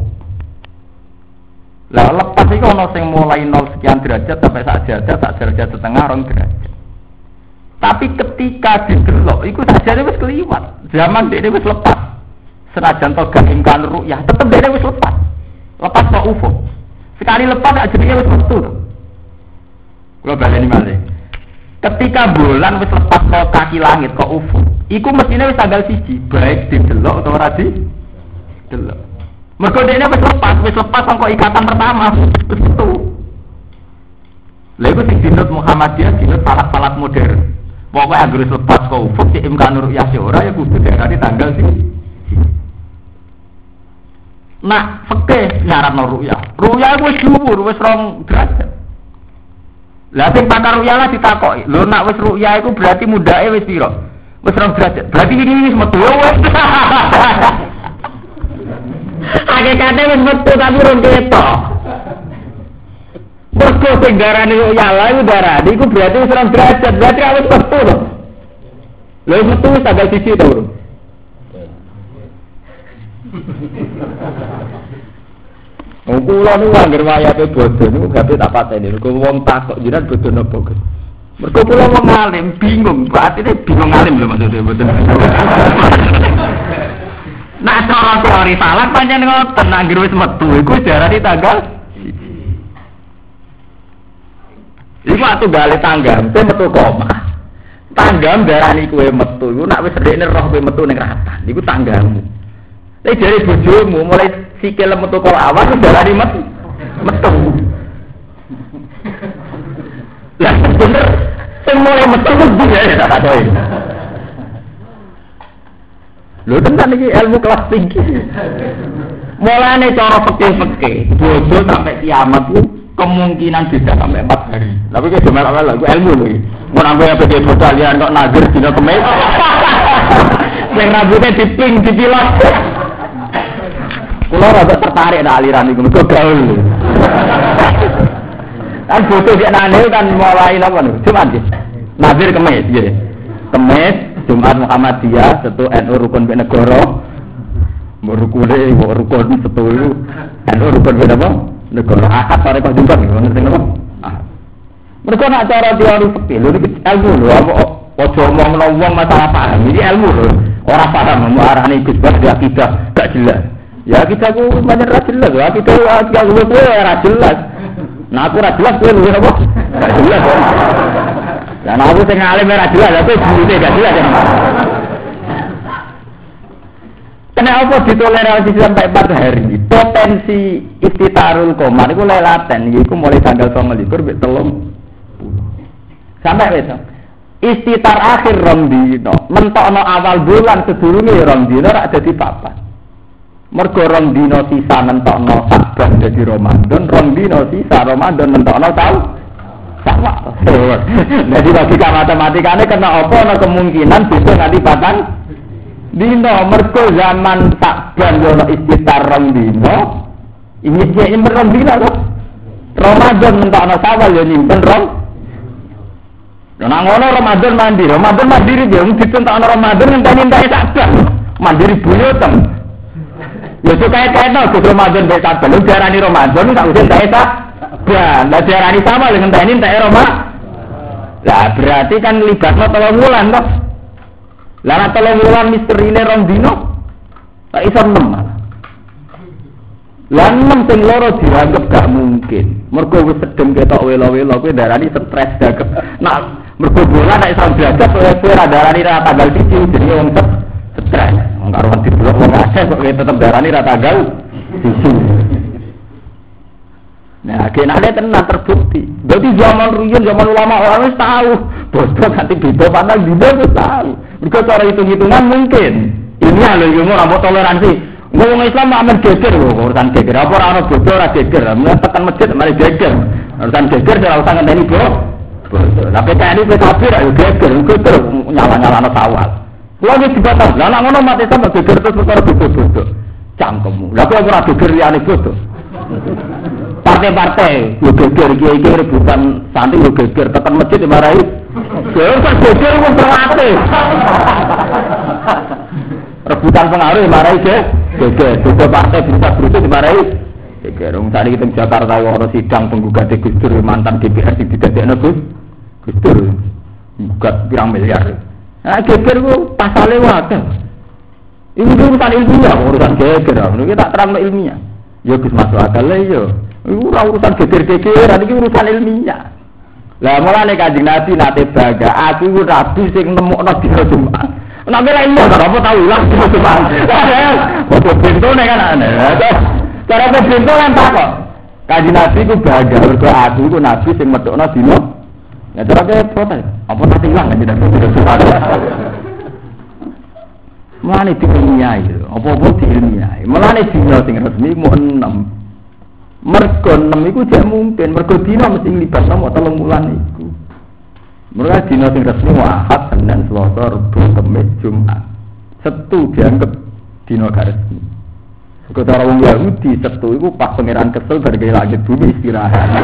lah lepas itu ono sing mulai nol sekian derajat sampai saat derajat, saat derajat setengah rong derajat. Tapi ketika didelok, itu saja wis keliwat. Zaman dia wis lepas. Senajan to gak imkan ru'yah, tetep dia wis lepas. Lepas kok UFO. Sekali lepas aja dia wis metu to. Kula baleni malih. Ketika bulan wis lepas ke kaki langit kok UFO, iku mestinya wis tanggal siji, baik didelok atau ora di delok. Mergo dene wis lepas, wis lepas sangko ikatan pertama, itu. Lha iku sing dinut Muhammadiyah dinut falak-falak modern. Pokoknya agar lepas kau ufuk si imkan ru'yah si ora ya kudu tanggal sih. Nah, fakih nyarat no ru'yah. Ru'yah wis dhuwur, wis rong derajat. Lah sing pakar ru'yah lah ditakoki. Lho nak wis ru'yah iku berarti mudake wis piro? Wis rong derajat. Berarti ini wis metu wis. Hakikate wis metu tapi rong ketok. Mergo sing darane yala iku darane iku berarti wis derajat. Berarti awet metu to. Lha metu wis tanggal siji to, Bro. Wong kula niku anggere wayate bodho niku gawe tak pateni. Kok wong takok jiran bodho napa, Gus? Mergo kula wong alim bingung, batine bingung alim lho maksudnya mboten. Nah, cara teori falak pancen ngoten, anggere wis metu iku diarani tanggal Iku atuh gale tanggam, te metu koma. Tanggam darani kowe metu, iku nak wis ndekne roh kowe metu ning ratan, iku tanggamu. Tapi dari bojomu mulai sikil metu kok awan wis darani metu. Metu. Lah bener sing mulai metu ku ya ada. Lho tenan iki ilmu kelas tinggi. Mulane cara pekeh-pekeh, bojo sampai kiamat ku kemungkinan bisa sampai empat hari. Tapi kayak cuma awal lagu ilmu loh. Mau nambah yang pergi kalian kok nager dino kemes. Yang rambutnya diping dipilot. Kulo rada tertarik nek aliran iku mergo gaul. Kan foto dia nane kan mulai napa nih? Jumat ya. Nazir kemis gitu. Kemis Jumat Muhammadiyah satu NU rukun ben negara. Merukune rukun satu itu NU rukun ben apa? Negara akad sore kok Jumat ngerti napa? Mereka nak cara teori fikih lho iki ilmu lho apa ojo omong wong masalah paham ini ilmu lho. Ora paham arane Gus Bas akidah gak jelas. Ya kita ku banyak ra jelas, ya kita aku gue gue ra jelas. Nah aku ra jelas gue lu apa? Gak jelas. Dan aku sing alim ra jelas, tapi jurune gak jelas ya. Kenapa ditoleransi sampai 4 hari? Potensi istitarul komar itu lelaten, itu mulai tanggal 29 sampai telung sampai besok. Istitar akhir romdino, mentokno awal bulan sedurunge romdino rak jadi papat. Mergo rong dina sisa nentokno Saban dadi Ramadan, rong sisa Ramadan nentokno tau sama. Jadi logika matematikane kena apa ana kemungkinan bisa nanti patang dina mergo zaman Saban yo istitar rong dina. Ini dia nyimpen rong dina kok. Ramadan nentokno sawal yo nyimpen rong Nah, ngono Ramadan mandiri, Ramadan mandiri dia, mungkin tentang Ramadan ngenteni entek Saban. Mandiri buyutem. Ya kait no, kudu Ramadan baik sabar. Lu diarani Ramadan, tak usah tak esa. Dan, lah diarani sama dengan tani tak Roma. Lah berarti kan libatnya tolong bulan toh. Lah tolong bulan misteri ini rong dino. Tak iso enam. Lah enam sing loro dianggap gak mungkin. Mergo wis sedem ketok welo-welo kuwi darani stres dagem. Nah, mergo bulan nek iso belajar kowe ora darani ra tanggal 1 jenenge wong stres. Wong karuan diblok wong akeh kok tetep darani ra tanggal susu. Nah, kenane tenan terbukti. Berarti zaman riyen zaman ulama orang wis tahu. Bodoh nanti beda pandang beda wis tahu. Mergo cara hitung-hitungan mungkin. Ini lho ilmu ora toleransi. Ngomong Islam aman geger lho urusan geger. Apa ora ono bodoh ora geger. Tekan masjid mari geger. Urusan geger ora usah ngenteni bro. Lah PKN iki kafir ayo geger, geger nyala-nyala sawal. Kulo wis dibatas. Lah nek ngono mati sampe geger terus perkara bodoh-bodoh. Cangkemmu. Lah kok ora geger liyane bodoh. Partai-partai yo geger iki rebutan santri yo geger tekan masjid dimarahi. Yo kok geger wong terlatih. Rebutan pengaruh dimarahi ge. Geger. Beda partai bisa beritu dimarahi. Geger. Wong tadi kita Jakarta ono sidang penggugat Gus mantan DPR di didadekno Gus. Gus Dur. Gugat pirang miliar. Nah, geger ku pasale wae. Ini urusan ilmiah, urusan geger. Ini tak terang ilmiah. Ya Gus masuk akal lah ya. Ini urusan geger-gegeran, ini urusan ilmiah. Lah mulane Kanjeng Nabi nate baga, aku iku rabi sing nemokno dina Jumat. Nek ora ilmu apa tau ilang dina Jumat. Foto bentone kan aneh. Cara bento kan tak kok. Kanjeng Nabi ku baga mergo aku iku nabi sing metokno dina Ya cara protes. Apa nanti hilang kan tidak tidak Mulane diilmiahi, apa-apa diilmiahi. Mulane dina sing resmi mu enam. Mergo enam iku jek mungkin, mergo dina mesti libatno mau telung bulan iku. Mereka dina sing resmi Ahad, Senin, Selasa, Rabu, Kamis, Jumat. Setu dianggap dina gak resmi. Kota orang Yahudi Sabtu itu pas pangeran kesel berbagai langit bumi istirahat.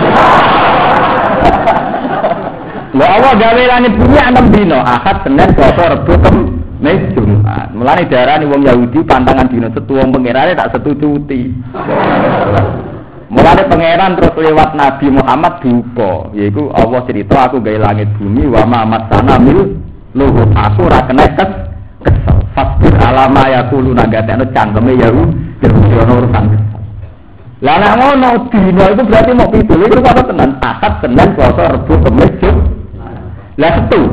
Lo Allah gawe langit bumi enam dino, Ahad, Senin, Selasa, Rabu, Kamis, Jumat. Mulane darani wong Yahudi pantangan dino setu wong pangerane tak setu cuti. Mulane pangeran terus lewat Nabi Muhammad duka, yaiku Allah cerita aku gawe langit bumi wa ma masana mil luhur. Aku ora kena kes kesel. Fasbir alama yaqulu. Nagatekno cangkeme Yahudi Yahudi ono urusan lah nek ngono itu berarti mau pitu itu apa tenan? Akad tenan puasa rebu kemis lah setu.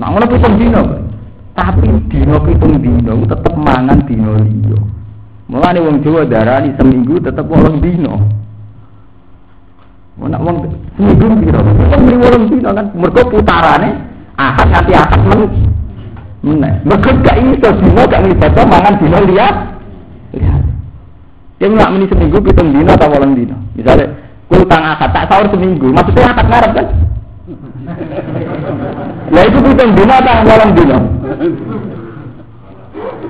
Nah ngono pitung dino tapi dino pitung dino tetep mangan dino liyo mulane wong Jawa darani seminggu tetep wolong dino Mana wong seminggu piro? Wong wolong dino kan mergo putarane akad nganti akad men. Meneh. Mergo gak iso dino gak nglibatno mangan dino liya lihat. Ya nggak meni seminggu pitung dino atau walang dino misalnya kul tang tak sahur seminggu. Maksudnya akad ngarep kan? Lah itu pitung dino atau walang dino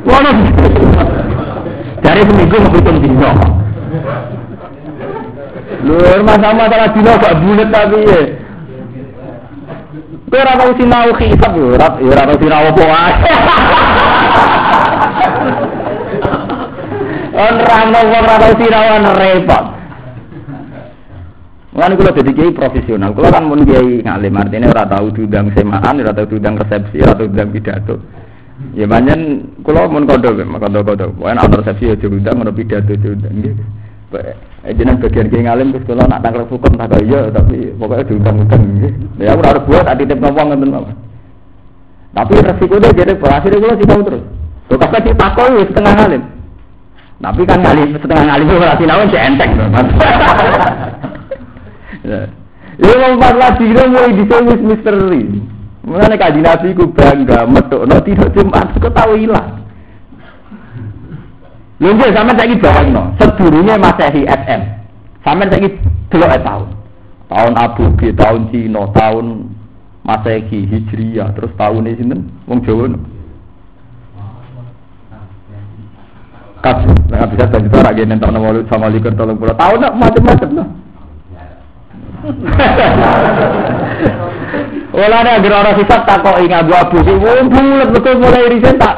walang dari seminggu mau pitung dino Lur masalah-masalah dino gak bulat tapi ya. Kowe ora tau sinau hisab yo, ora ora tau sinau apa wae. On rano wong ora tau sirawan repot. Mulane kula dadi kiai profesional. Kula kan mun kiai ngalim artine ora tau diundang semaan, ora tau resepsi, ora tau pidato. Ya banyak kula mun kondo kondo-kondo. Pokoke ana resepsi ya diundang, ana pidato diundang nggih. Eh jeneng bagian kiai ngalim terus kula nak tangkel hukum tak iya tapi pokoknya diundang-undang nggih. Ya ora harus buat tak titip ngomong ngoten mawon. Tapi resiko dia jadi hasilnya kula sih terus. Kok kakak ditakoi setengah ngalim. Tapi kan kali setengah itu berarti nawan cek enteng tuh. Ya mau empat lagi itu mau di sini misteri. Mulane kaji nabi ku bangga metu no tidak jumat kok tahu hilang. Lha nggih sampean saiki bayangno, sedurunge Masehi SM. Sampean saiki delok tahun. Tahun Abu G, tahun Cina, tahun Masehi Hijriah, terus tahun sinten? Wong Jawa. kabeh nah bisa jadi orang gini tahun nomor sama pulau tahun nak macam-macam lah Wala ada agar orang sifat tak kok ingat abu abu sih, bulat betul mulai riset tak.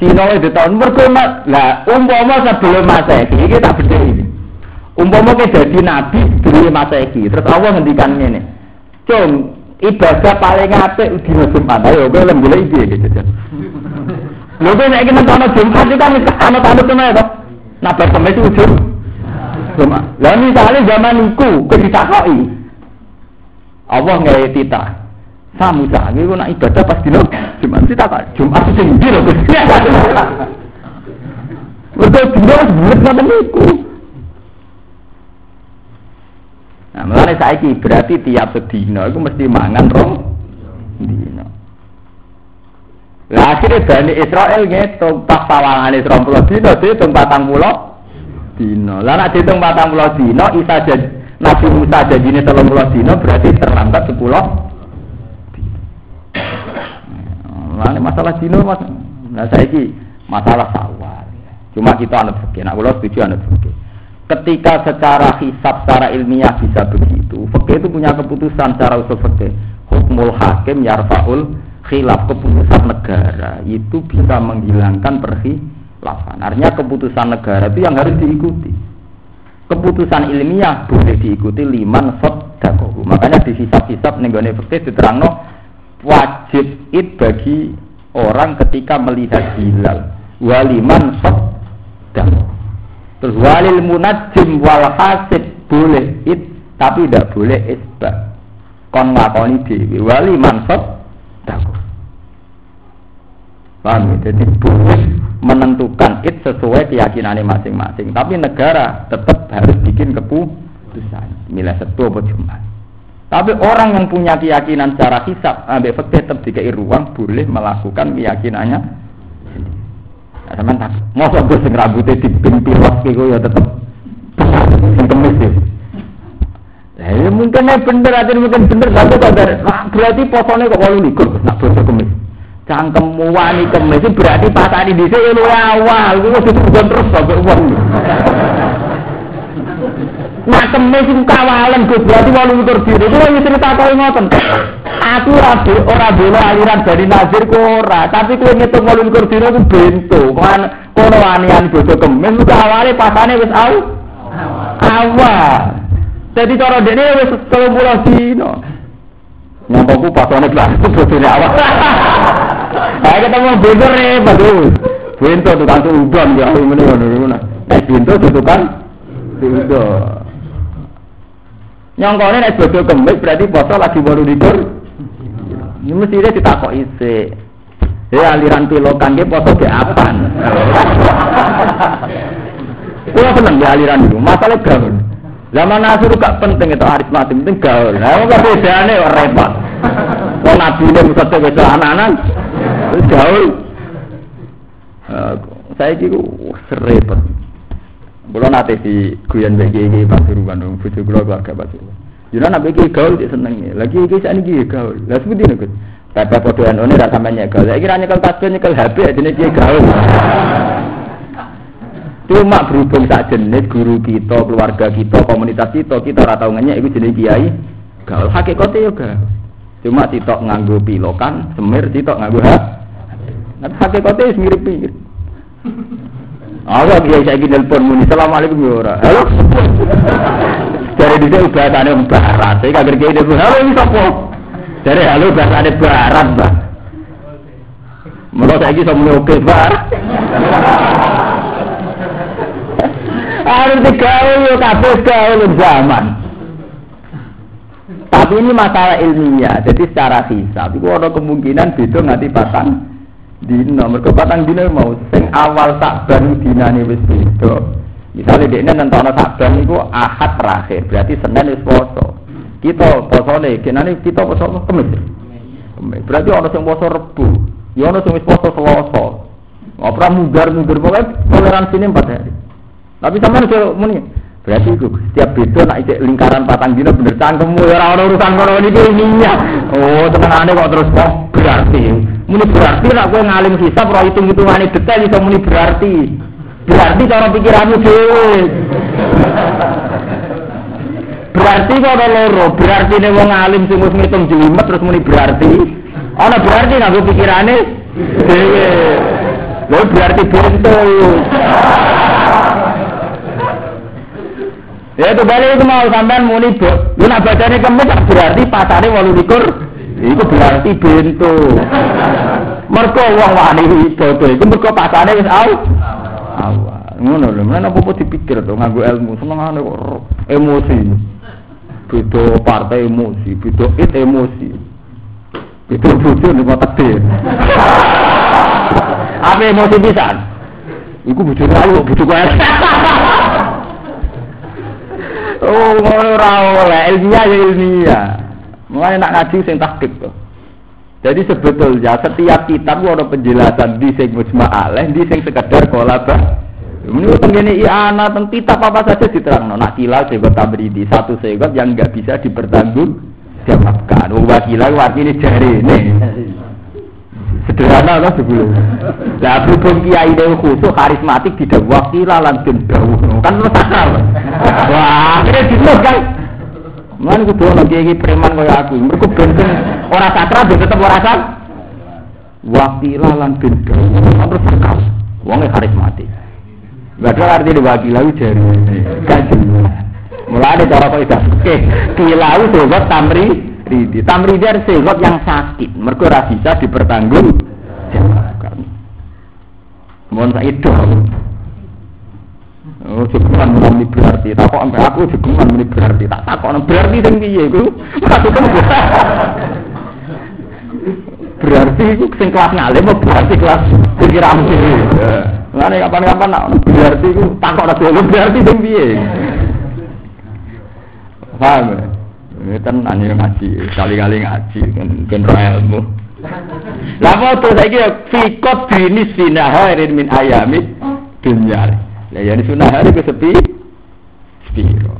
Cina itu tahun berkomat lah. Umpama sebelum masa ini kita beda ini. Umpama kita jadi nabi sebelum masa ini, terus Allah ngendikan ini. Cung, ibadah paling apik di Jumat. Ayo, gue lembulai ide gitu. Lho kok nek kena ana Jumat itu kan ana tanda tenan to. Nah bar kemis ujung. Jumat. Lah misale zaman iku keditakoki. Allah nggak tita. Samu sange ku nak ibadah pas dino Jumat ditakok. Jumat sing ndi lho. Betul dino bulet ngoten niku. Nah, mulane saiki berarti tiap sedina iku mesti mangan rong dino. Lah akhirnya Bani Israel ngitung pas sawangane 20 dina diitung 40 dina. Lah nek diitung 40 dina Isa jadi Nabi Musa jadine 30 dina berarti terlambat 10 Lah ini masalah dino Mas. Nah saiki masalah sawal. Cuma kita anut fikih. Nak kula setuju anut fikih. Ketika secara hisab secara ilmiah bisa begitu, fikih itu punya keputusan secara usul fikih. Hukmul hakim yarfaul khilaf keputusan negara itu bisa menghilangkan perkhilafan. Artinya keputusan negara itu yang harus diikuti. Keputusan ilmiah boleh diikuti liman sodakohu. Makanya di hisab-hisab nenggone fikih diterangno wajib id bagi orang ketika melihat hilal. Waliman sodakohu. Terus walil munajim wal hasib boleh id tapi tidak boleh isbat. Kon ngakoni dhewe waliman sodakohu. Paham ya? Jadi boleh menentukan it sesuai keyakinannya masing-masing. Tapi negara tetap harus bikin keputusan. Milah satu apa cuma. Tapi orang yang punya keyakinan secara hisap, ambil fakta tetap dikai ruang boleh melakukan keyakinannya Nah, sama tak, mau gue sing rambutnya dibimpin waktu gue ya tetap sing kemis ya. Nah, ya mungkin bener, ada mungkin bener, tapi berarti posone kok walu likur, nak bosa kemis. Cangkemmu wani kemis berarti pasane dhisik ya luwe awal. Kuwi wis ditugon terus sampe wong. Nah kemis iku kawalan Gus. Berarti walu tur diri. Kuwi wis cerita ngoten. Aku ora ora bela aliran dari Nazir ku ora. Tapi kowe ngitung walu tur diri ku bento kan kono wanian bodo kemis ku awale pasane wis awal awal. Jadi cara dene wis 30 dino. Nyangkokku pasane kelas itu bojone awal Saya ketemu bento repot tuh. Bento tukang udon ya aku meneh ngono ngono. Eh bento tukang udon. Nyongkone nek bodo kemis berarti poso lagi baru likur. Ini mesti dia ditakok isi. Ya aliran pilokan dia poso ke apan. Kulo seneng ya aliran itu. Masalah gaul. Zaman Nasir gak penting itu aritmatik, penting gaul. Nah, kok bedane repot. Wong nabi ini mesti wis anak-anak. Gaul. Saya kira serempet. Kulo nate di guyon bagi iki Pasuruan dong, bojo kulo keluarga Pasuruan. Jadi nak bagi gaul di seneng Lagi iki sak niki gaul. Lah seperti niku. Tapi padha anu ra sampe nyekel. Saiki ra nyekel tasbih nyekel HP dene iki gaul. Cuma berhubung tak jenis guru kita, keluarga kita, komunitas kita, kita ora tau ngenyek iku jenenge kiai. Gaul hakikate yo gaul. Cuma sitok nganggo pilokan, semir sitok nganggo hak. Nah, hakikate wis mirip-mirip. Awak kiai saiki nelpon muni asalamualaikum ya ora. Halo. Dari dhisik bahasane barat, saya kagak kiai nelpon. Halo iki sapa? Dari halo bahasane barat, Mbak. Menurut saya muni oke, Mbak. Harus digaul yo kabeh gaul zaman. Tapi ini masalah ilmiah, jadi secara hisab itu ada kemungkinan beda nanti patang dino. Mereka patang dino mau sing awal sakban dinane wis beda. Misalnya dia nentono sakban itu ahad terakhir, berarti senin wis poso. Kita posone, kenane kita poso kemis. Berarti orang sing poso rebu, ya orang sing wis poso selasa. Ora mudar-mudur pokoknya toleransi ini empat hari. Tapi sama nih muni, berarti itu setiap beda nak ijek lingkaran patang dino bener cangkemmu ya ora urusan kono iki ilmiah. Oh, tenangane kok terus kok berarti. Muni berarti nak kowe ngalim hisab ora hitung-hitungane detail iso muni berarti. Berarti cara pikiranmu dhewe. Berarti kok ada loro, berarti nek wong alim sing wis ngitung jelimet terus muni berarti. Ana berarti nganggo pikirane dhewe. Lho berarti bento. Ya itu balik itu mau sampean muni bu. Lu nak bacanya kemis berarti pasarnya walu likur. Itu berarti bento. Mereka uang wani bodoh itu mereka pasarnya wis au. Awal. Ngono lho, mana apa dipikir tuh nganggo ilmu senengane kok emosi. Beda partai emosi, beda it emosi. Beda bodoh nih kok takdir. Apa emosi bisa? Iku bodoh lalu, bodoh kaya. Oh, ora oleh ilmiah ya ilmiah. Mulane nak ngaji sing tahqiq to. Jadi sebetulnya setiap kitab ada penjelasan di sing mujma di sing sekedar kolaba. Ini tentang ini iana tentang kitab apa saja diterang. Nak kilal segot tabridi satu segot yang nggak bisa dipertanggung jawabkan. Wakilah artinya jari ini. Sederhana lah sebelum. Lah berhubung kiai dewa khusus karismatik tidak wakilah lantin dawuh. Kan lu. Wah, ini gitu kan. Mana gue tuh lagi preman kayak aku. Mereka bensin orang sakra ben tetap orang sak. Wakilah lantin dawuh. Terus sakar. Wongnya karismatik. Gak ada arti wakilah jari. Kaji. Mulai ada cara kok itu. Oke, kilau sobat tamri ridi. Tamridi adalah segot yang sakit. Mereka ora bisa dipertanggung. Mohon saya itu. Oh, jegeman muni berarti. Tak kok sampai aku jegeman muni berarti. Tak tak kok berarti sing piye iku? Berarti iku sing kelas ngalim berarti kelas pikiran dhewe. Ngene kapan-kapan nak berarti iku takok ora berarti sing piye? Paham? Ini tenan ya ngaji, kali-kali ngaji, kan ilmu. Lah foto saya kira fikot binis finaharin min ayami dunia. Lah ya sunahari ke sepi, spiro.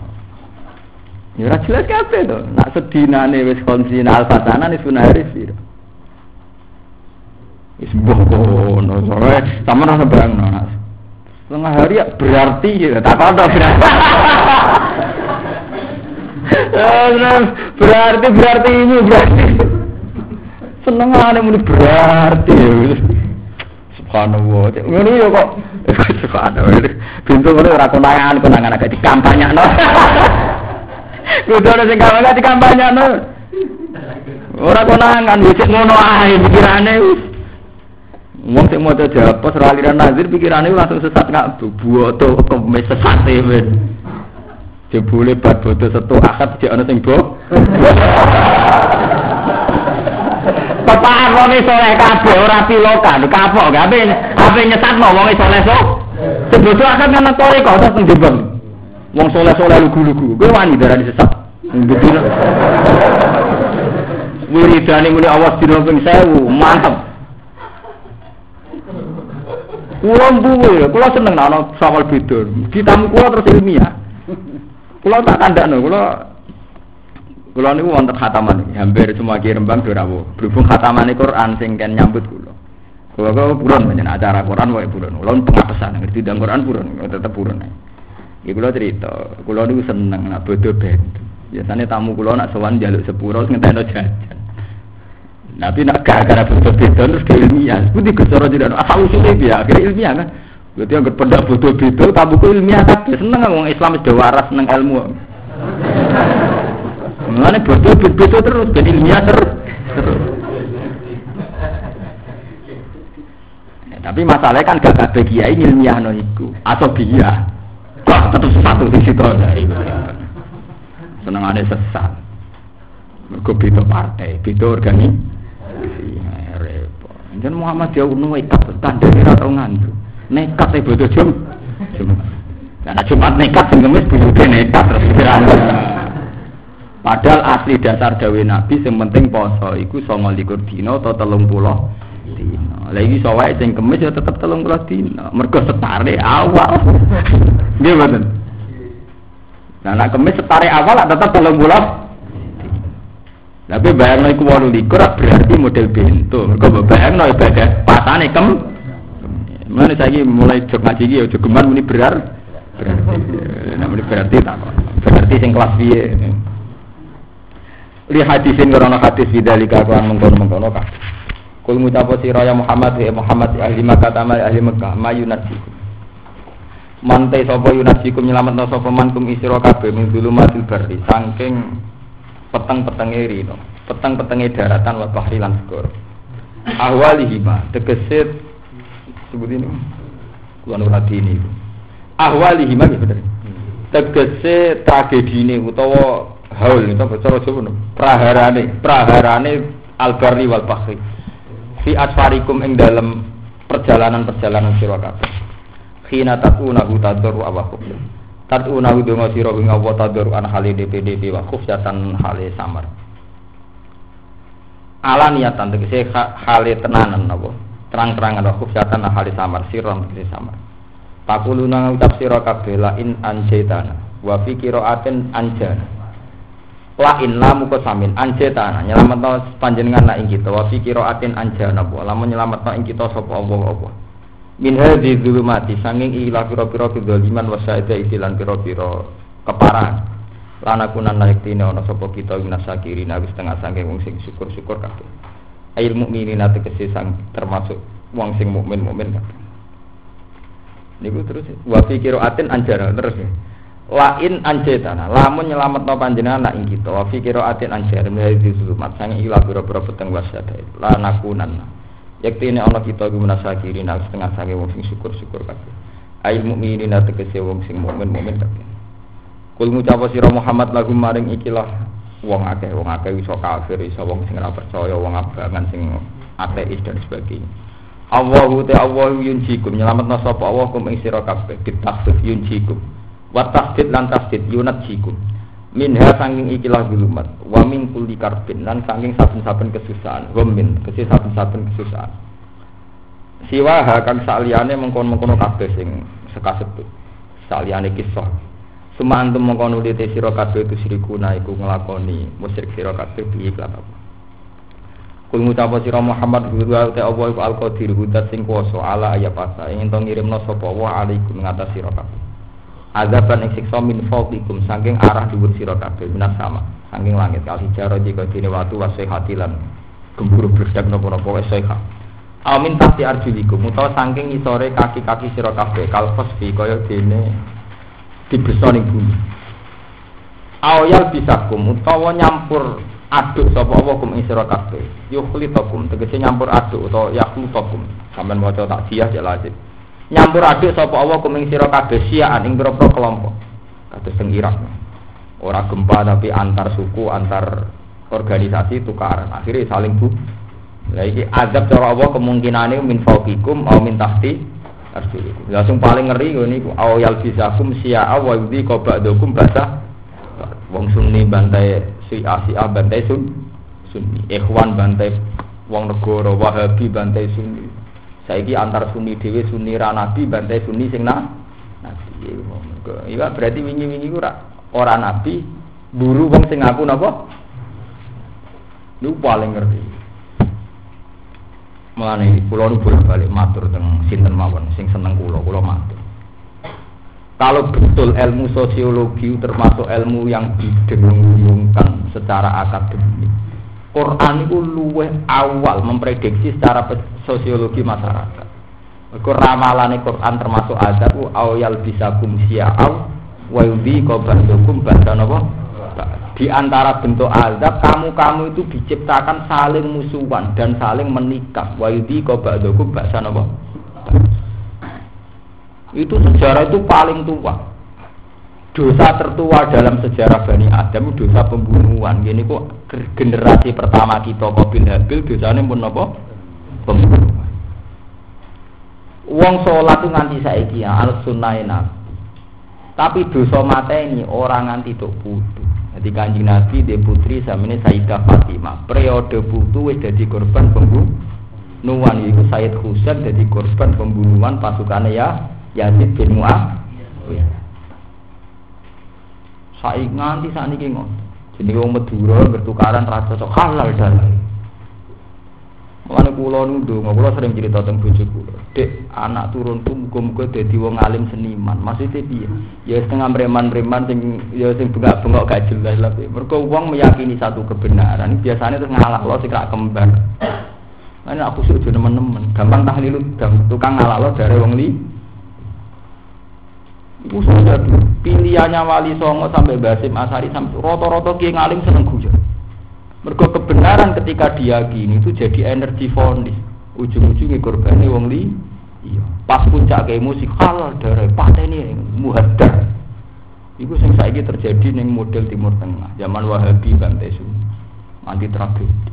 Ya ora jelas kabeh to. Nak sedinane wis konsina alfatana ni sunahari spiro. Wis mbok kono, soalnya sama rasa bayangno. Setengah hari ya berarti ya, tak ada berarti. Berarti berarti ini berarti. Seneng ane muni berarti ya. Subhanallah. Ngono ya kok. Subhanallah. Pintu ngono ora konangan konangan agak dikampanyakno. Kudu ana sing kampanye dikampanyakno. Ora konangan wis ngono ae pikirane. Wong sing maca jawab aliran nazir pikirane langsung sesat ngak buwoto kemis sesat e men. Jebule bad bodo setu akad jek ana sing bo. Bapak wong soleh kabeh ora pilokan, kapok gak ape nyesatno wong soleh sok. Sebodo akad kan tore kok terus ndembeng. Wong soleh-soleh lugu-lugu, kowe wani darani sesat. Betul. Wiridane muni awas dina ping 1000, mantep. Kulo mbuwe, kulo seneng ana sawal beda. Ditamu kulo terus ilmiah. Kulo tak kandakno, kulo kulo niku wonten khataman, hampir semua ki Rembang do rawuh. Berhubung khatamane Quran sing nyambut kulo. Kulo kok buron menyen acara Quran wae buron. Kulo pengapesan ngerti dan Quran buron, tetep buron. Iki kulo cerita, kulo niku seneng nak bodo ben. Biasanya tamu kulo nak sowan jaluk sepuro ngenteni jajan. Nabi nak gara-gara bodoh beda terus ke ilmiah. Seperti gusoro tidak asal usulnya dia akhirnya ilmiah kan. Berarti yang berpendak bodoh beda tabu ku ilmiah tapi seneng ngomong Islam sudah waras seneng ilmu. Mengenai bodoh beda terus jadi ilmiah terus. Ya, tapi masalahnya kan gak ada kiai ilmiah no iku atau dia. Kok satu di situ dari senengannya sesat. Mereka beda partai, beda organisasi. repot. Jan Muhammad ya ono nekat tandane ora tau ngandu. Nekat e bodo jum. Karena Jumat nekat sing buyute nekat terus Padahal asli dasar dawe Nabi sing penting poso iku 29 dina atau 30 dina. Lah iki sawake sing kemis ya tetep 30 dina. Mergo setare awal. Nggih mboten. Nah, nek kemis setare awal tetep 30 tapi bayang no iku walu likur berarti model bento. Mereka bayang no ibadah pasane kem. Mana saya mulai jok ngaji ya jogeman ini berar. Berarti, nah berarti tak Berarti sing kelas biye. Li hadisin karena hadis bidalika kan mengkono mengkono kah. Kul ngucap sira ya Muhammad ya Muhammad ahli Makkah tamal ahli Makkah mayunasikum. Mantai sapa yunasikum nyelametno sapa man kum isira kabeh min dulumatil barri saking peteng-petenge rino, peteng-petenge daratan wa bahri lan segara. Ahwalihima tegese sebut ini kula ora dini. Ahwalihima nggih bener. Tegese tragedine utawa haul utawa cara Jawa praharane, praharane albarri wal bahri. Fi asfarikum ing dalem perjalanan-perjalanan sira kabeh. Khina takuna hutadur awakum. Tatuna donga sira ing Allah tadur an hale DPDP wa khufyatan hale samar. Ala niatan tegese hale tenanan napa? Terang-terangan wa khufyatan hale samar siron tegese samar. Pakuluna ucap sira kabeh la in anjaitana. Wa fi qiraatin anjana. La in lamu ko samin anjaitana. Nyelametno panjenengan la ing kita. Wa fi qiraatin anjana wa lamun nyelametno ing kita sapa Allah apa min hadhi dzulumati sanging ila pira-pira kedzaliman wa sa'ida isilan pira-pira keparan. Lana kunan tine ana sapa kita minasakiri wis tengah sanging wong sing syukur-syukur kabeh ail mukminin tegese sang termasuk wong sing mukmin mukmin kabeh niku terus wa fi qiraatin anjara terus ya lain anjetana lamun nyelametno panjenengan nak ing kita wa fi qiraatin anjara min hadhi dzulumat sanging ila pira-pira peteng wasada lana kunan Yaktine ana kita iku menasakiri nak setengah sange wong sing syukur-syukur kabeh. Ail mukminin tegese wong sing mukmin mukmin kabeh. Kul ngucap sira Muhammad lagu maring ikilah wong akeh wong akeh iso kafir iso wong sing ora percaya wong abangan sing ateis dan sebagainya. Allahu ta Allahu yunjikum. Nyelametna sapa? Allah kum ing sira kabeh. Ditasdid yunjikum. Wa tasdid lan tasdid yunatjikum minha sanging ikilah gulumat wa min kulli karbin. Lan sanging saben-saben kesusahan. Min kesi saben-saben kesusahan. Siwa ha kang saliyane mengkon-mengkono kabeh sing sekasebut. Saliyane kisah Suma antum mengkono di sira kabeh itu sirikuna iku nglakoni musyrik sira kabeh bi iklan apa Kul ngucap sira Muhammad huwa te apa iku al-qadir hudat sing kuwasa ala ayat asa ing to ngirimno sapa wa alaikum ngatas sira kabeh. Azaban ing siksa min fawqikum saking arah dhuwur sira kabeh minas sama saking langit kal hijaro jika dene watu wasihati gemburu berdak napa-napa seha. Amin tahti arjulikum utawa saking isore kaki-kaki sira kabeh kal fasfi kaya dene dibeso ning bumi. Awyal bisakum utawa nyampur aduk sapa apa kum ing sira kabeh. Yukhlitakum tegese nyampur aduk utawa yakhlutakum sampean maca tak siah ya lazim. Nyampur aduk sapa apa kum ing sira kabeh siaan ing pira-pira kelompok. Kados teng Irak. Ora gempa tapi antar suku antar organisasi tukaran. Akhirnya saling bu lah iki azab cara Allah kemungkinane min fauqikum au min tahti langsung paling ngeri iku au yal bisakum si'a wa yudhi qabadakum basa wong sunni bantai si A si A bantai sun sunni. Ikhwan bantai wong negara wahabi bantai sunni. Saiki antar sunni dhewe sunni ra nabi bantai sunni sing na nabi. Iya berarti wingi-wingi ora ora nabi buru wong sing ngaku napa? Niku paling ngerti Mulane kula nu bolak-balik matur teng sinten mawon sing seneng kula, kula matur. Kalau betul ilmu sosiologi termasuk ilmu yang didengungkan secara akademik, Quran itu luweh awal memprediksi secara sosiologi masyarakat. Iku ramalane Quran termasuk ada ku awyal bisa kumsia'aw wa yudhi qabandukum ba'da napa? Di antara bentuk azab kamu-kamu itu diciptakan saling musuhan dan saling menikah. Wa yudhi qabandukum ba'da napa? Itu sejarah itu paling tua. Dosa tertua dalam sejarah Bani Adam dosa pembunuhan. Gini kok generasi pertama kita Qabil Habil dosanya pun apa? Pembunuhan. Wong sholat itu nganti saiki ya, al sunnah Tapi dosa mata ini orang nganti tok putu. Jadi kanjeng Nabi dia putri samene Sayyidah Fatimah. Periode putu wis jadi korban pembunuhan. Iku Sayyid Husain jadi korban pembunuhan pasukannya ya Yazid bin Muawiyah. Saiki nganti sakniki ngono. Jadi wong Madura bertukaran ra cocok halal dalil. Mulane kula nundung, kula sering cerita tentang bojo kula. Dek, anak turunku muga-muga dadi wong alim seniman. Maksudnya piye? Ya setengah preman-preman sing ya sing bengak-bengok gak jelas lah. Mergo wong meyakini satu kebenaran, biasanya terus ngalah lo sing kembar. Ini aku sih nemen-nemen, gampang tahlil tukang ngalah lo dari wong li. Iku sudah pilihannya Wali Songo sampai Basim Asari sampai roto-roto kiai ngalim seneng guyon. Mergo kebenaran ketika diyakini itu jadi energi fonis. Ujung-ujungnya korbannya wong li. Iya. Pas puncak kayak musik halal dari pateni muhadar. Iku sing saiki terjadi ning model Timur Tengah, zaman Wahabi Bantai Sunni. Nanti tragedi.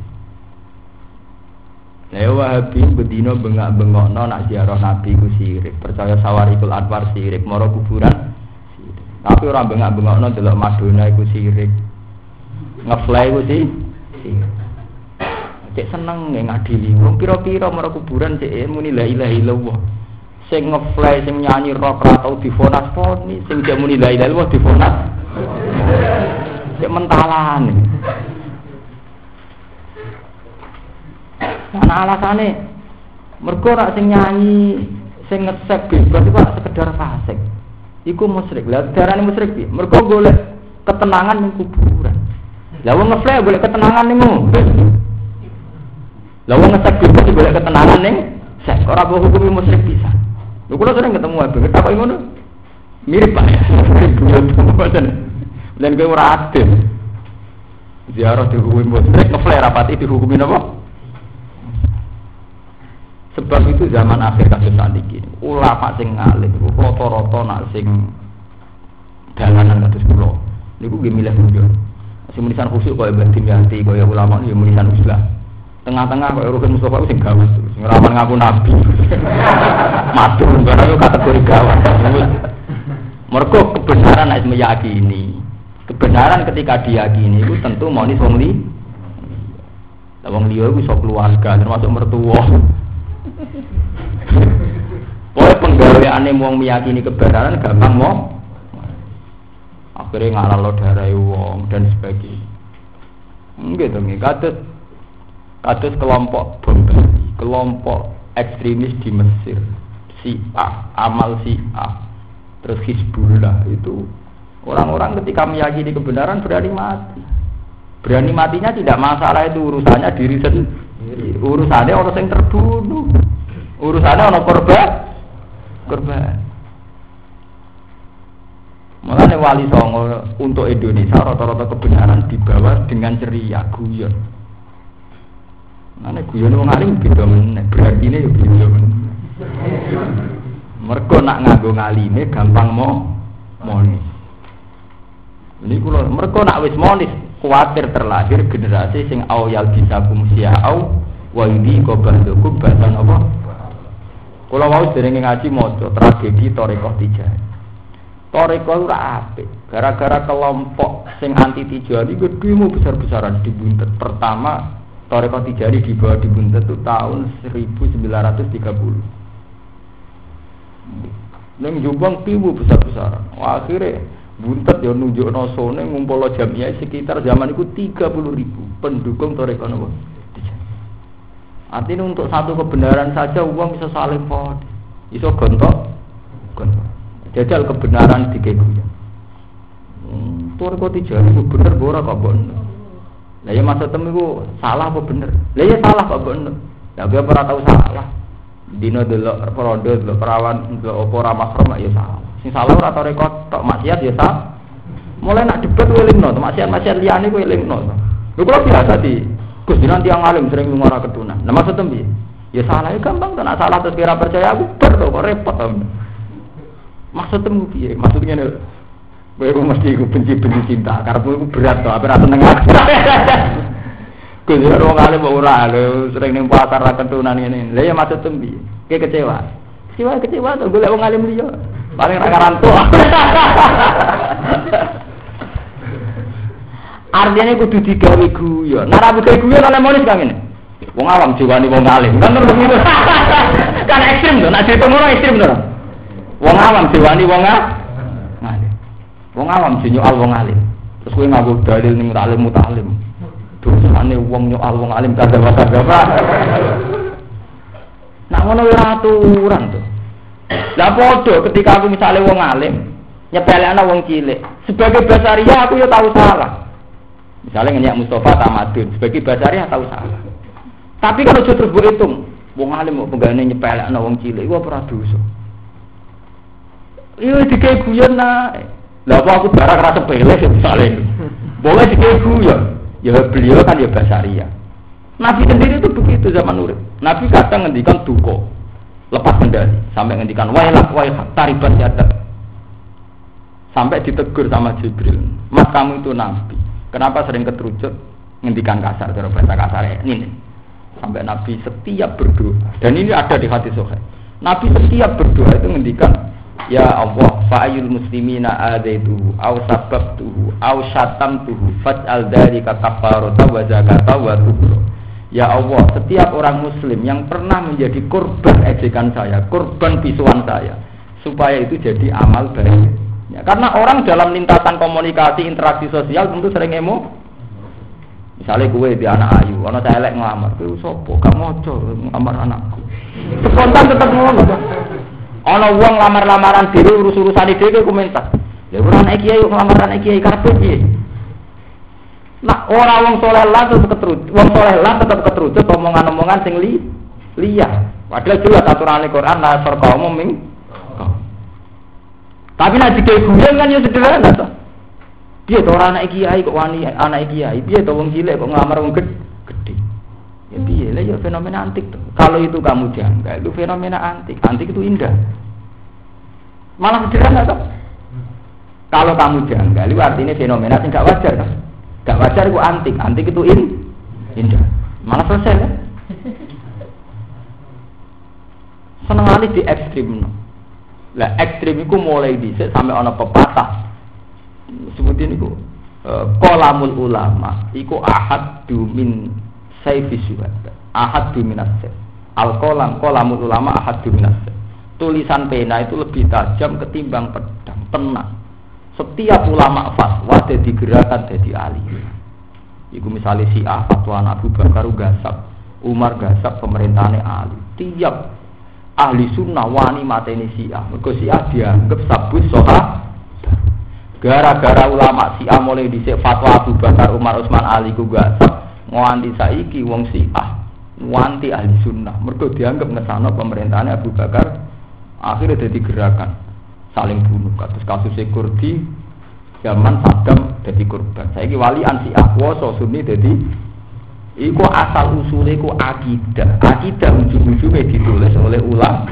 Lah Wahabi bedino bengak-bengokno nak ziarah Nabi ku sirik, percaya sawarikul anwar sirik, moro kuburan sirik. Tapi orang bengak-bengokno delok Madonna iku sirik. Ngefly ku sih sirik. Cek seneng ngadili. Wong pira-pira moro kuburan cek muni la ilaha illallah. Sing ngefly sing nyanyi rock ra tau difonas poni, sing cek muni la ilaha illallah difonas. Cek mentalan. Ana alasane mergo rak sing nyanyi sing ngesek bebas iku sekedar fasik. Iku musyrik. Lah darane musyrik piye? Mergo golek ketenangan ning kuburan. Lah wong golek ketenangan ning Lah wong ngesek bebas golek ketenangan ning sek ora mbok hukumi musyrik bisa. Lho kula sering ketemu ae, tak kok ngono. Mirip Pak. Dan kowe ora adil. Ziarah dihukumi musyrik, ngeflare rapati dihukumi napa? Sebab itu zaman akhir kasus saat ini ulama sing ngalim roto-roto nak sing dalanan kados kula. Niku nggih milih. Sing munisan khusyuk kaya Mbah Dimyanti kaya ulama ya munisan uslah. Tengah-tengah kaya Rukin Mustafa sing gawat. Sing rawan ngaku nabi. Matur karena itu kategori gawat. Mergo kebenaran nek meyakini. Kebenaran ketika diyakini itu tentu monis wong li. Wong liya iku iso keluarga termasuk mertua. Pokoknya penggaweane wong meyakini kebenaran gampang mau. Akhirnya ngalah lo darah wong dan sebagainya. Enggak dong, kadet Kados kelompok bom kelompok ekstremis di Mesir, si A, amal si A, terus Hizbullah itu orang-orang ketika meyakini kebenaran berani mati. Berani matinya tidak masalah itu urusannya diri sendiri, urusannya orang yang terbunuh, urusannya orang korban, korban. Makanya wali songo untuk Indonesia rata-rata kebenaran dibawa dengan ceria guyon. Mana guyon wong alim beda meneh, berarti ini beda. Mergo nak nganggo ngalime gampang mau monis. Ini kulo mergo nak wis monis kuatir terlahir generasi sing awyal bisa kumsiau wa ini kobandoku badan apa? Kulo mau sering ngaji mojo tragedi Torikoh Tijani. Toreko ora apik. Gara-gara kelompok sing anti tijari gedemu besar-besaran dibuntet. Pertama Toreko Tijari dibawa dibuntet itu tahun 1930. Neng Jombang tibu besar-besaran. Akhirnya buntet ya nunjuk nosone ngumpul jamiah sekitar zaman itu 30 ribu pendukung Toreko nopo. Artinya untuk satu kebenaran saja uang bisa saling pot, iso gontok, gontok jajal kebenaran di. Hmm, tuh kok tiga itu bener bora kok bener. Lah ya masa temu itu salah apa bener? Lah ya salah kok bener. Lah gue pernah tahu salah. Dino delok perondo delok perawan delok opo ramah ramah ya salah. Sing salah ora tau rekod tok maksiat ya salah. Mulai nak debat welingno, maksiat maksiat liyane kuwi welingno. Lho kalau biasa di Gus nanti yang alim sering ngomong ketunan. Nah maksud tembi, ya salah ya gampang, nak salah terus kira percaya aku ber kok repot. Om. Maksudnya piye? Maksudnya nih, gue mesti gue benci-benci cinta, karena gue berat tuh, apa rasa nengak. Gue juga orang kali mau ora, sering nih pasar rakyat tunan ini. Lah ya maksud tembi, kayak kecewa. Kecewa kecewa tuh, gue lewat ngalim dia, paling raka rantu. Artinya kudu digawe guyon. Nah, rabu gawe guyon oleh monis kang ini. Wong awam jiwani wong alim. Kan terus gitu. kan ekstrim tuh, nak cerita ngono ekstrim tuh. Wong awam diwani wong alim. Wong awam sing nyoal wong alim. Terus kowe nganggo dalil ning alim mutalim. Dosane wong nyoal wong alim kada kada Nah ngono ora aturan tuh. Lah padha ketika aku misalnya wong alim nyepelekno wong cilik, sebagai basaria aku ya tahu salah. Misalnya ngenyak Mustafa Tamadun, sebagai basaria tahu salah. Tapi kalau justru berhitung, wong alim mau penggane nyepelekno wong cilik, gua ora dosa. Iya dikai guyon nak. Lah apa aku barang rasa sepele misalnya. Boleh dikai guyon. Ya beliau kan ya basaria. Nabi sendiri itu begitu zaman urip. Nabi kadang ngendikan duko, lepas kendali, sampai ngendikan wailah wailah taribat yadat. Sampai ditegur sama Jibril, mas kamu itu nabi. Kenapa sering keterucut ngendikan kasar, cara bahasa kasar ini? Sampai Nabi setiap berdoa, dan ini ada di hati sohe. Nabi setiap berdoa itu ngendikan Ya Allah, fa'ayul muslimina adaituhu aw sababtuhu aw syatamtuhu faj'al dzalika kafarata wa zakata wa tuhra. Ya Allah, setiap orang muslim yang pernah menjadi korban ejekan saya, korban pisuan saya, supaya itu jadi amal baik. Ya, karena orang dalam lintasan komunikasi interaksi sosial tentu sering emo. Misalnya gue di anak ayu, anak saya lek ngelamar, gue sopo, kamu cor ngelamar anakku. Spontan tetap ngomong. Ana wong lamar-lamaran dhewe urus-urusan dhewe komentar. Ya ora anak kiai lamar anak kiai karepe piye? Nah, ora wong soleh lah tetep keterut. Wong soleh lah tetep keterut omongan-omongan sing li liya. Padahal jelas aturane Quran la sarqaum ming. Tapi nek dikei guyon kan ya sederhana to. Piye to ora anak kiai kok wani anak kiai? Piye to wong cilik kok ngamar wong gede? Ya piye lah ya fenomena antik tuh. Kalau itu kamu janggal, itu fenomena antik. Antik itu indah. Malah sederhana tuh. Kalau kamu janggal, itu artinya fenomena gak wajar kan? Gak wajar itu antik. Antik itu in, indah. Malah selesai kan? Seneng kali di ekstrim. Lah ekstrim itu mulai di sampai ono pepatah. Seperti ini ku. Kolamul ulama, iku ahad dumin sayfi syuhada ahad minas al kolam kolamul ulama ahad minas tulisan pena itu lebih tajam ketimbang pedang tenang setiap ulama fatwa jadi gerakan jadi ahli Iku misalnya si A fatwa Abu Bakar gasap Umar gasap pemerintahannya Ali. Tiap ahli sunnah wani mateni Syiah. Mergo Syiah dianggap sabut soha. Gara-gara ulama Syiah mulai dhisik fatwa Abu Bakar Umar Utsman Ali ku gasap nganti saiki wong Syiah wanti ahli sunnah. Mergo dianggap ngesano pemerintahannya Abu Bakar akhirnya jadi gerakan saling bunuh. Kasus kasus Kurdi zaman Saddam jadi korban. Saya wali ansi akwoso sunni jadi Iku asal usulnya iku akidah. Akidah ujung-ujungnya ditulis oleh ulama.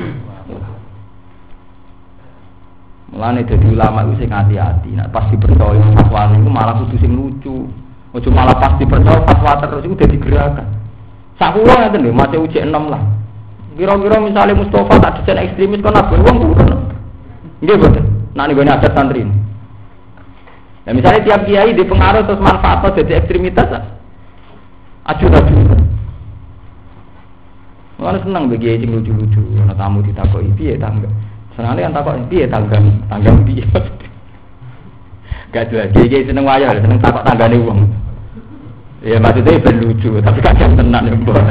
Mulane jadi ulama itu sing hati-hati. Nah, pas dipercaya fatwa itu malah kudu. Ojo malah pas dipercaya fatwa terus itu jadi gerakan. Ngeten lho, masih uji enam lah. Kira-kira misalnya Mustafa tak desain ekstremis kan apa wong turun. Nggih boten. Nah niku ada santri. Nah misalnya tiap kiai dipengaruh terus manfaat jadi ekstremitas, aju aju. Mana senang bagi kiai lucu-lucu, ana tamu ditakoi piye tangga. Senang yang takok piye tangga, tangga piye. Gak jelas, kiai seneng wayah, seneng takok tanggane wong. Ya maksudnya ben lucu, tapi kadang tenang ya mbok.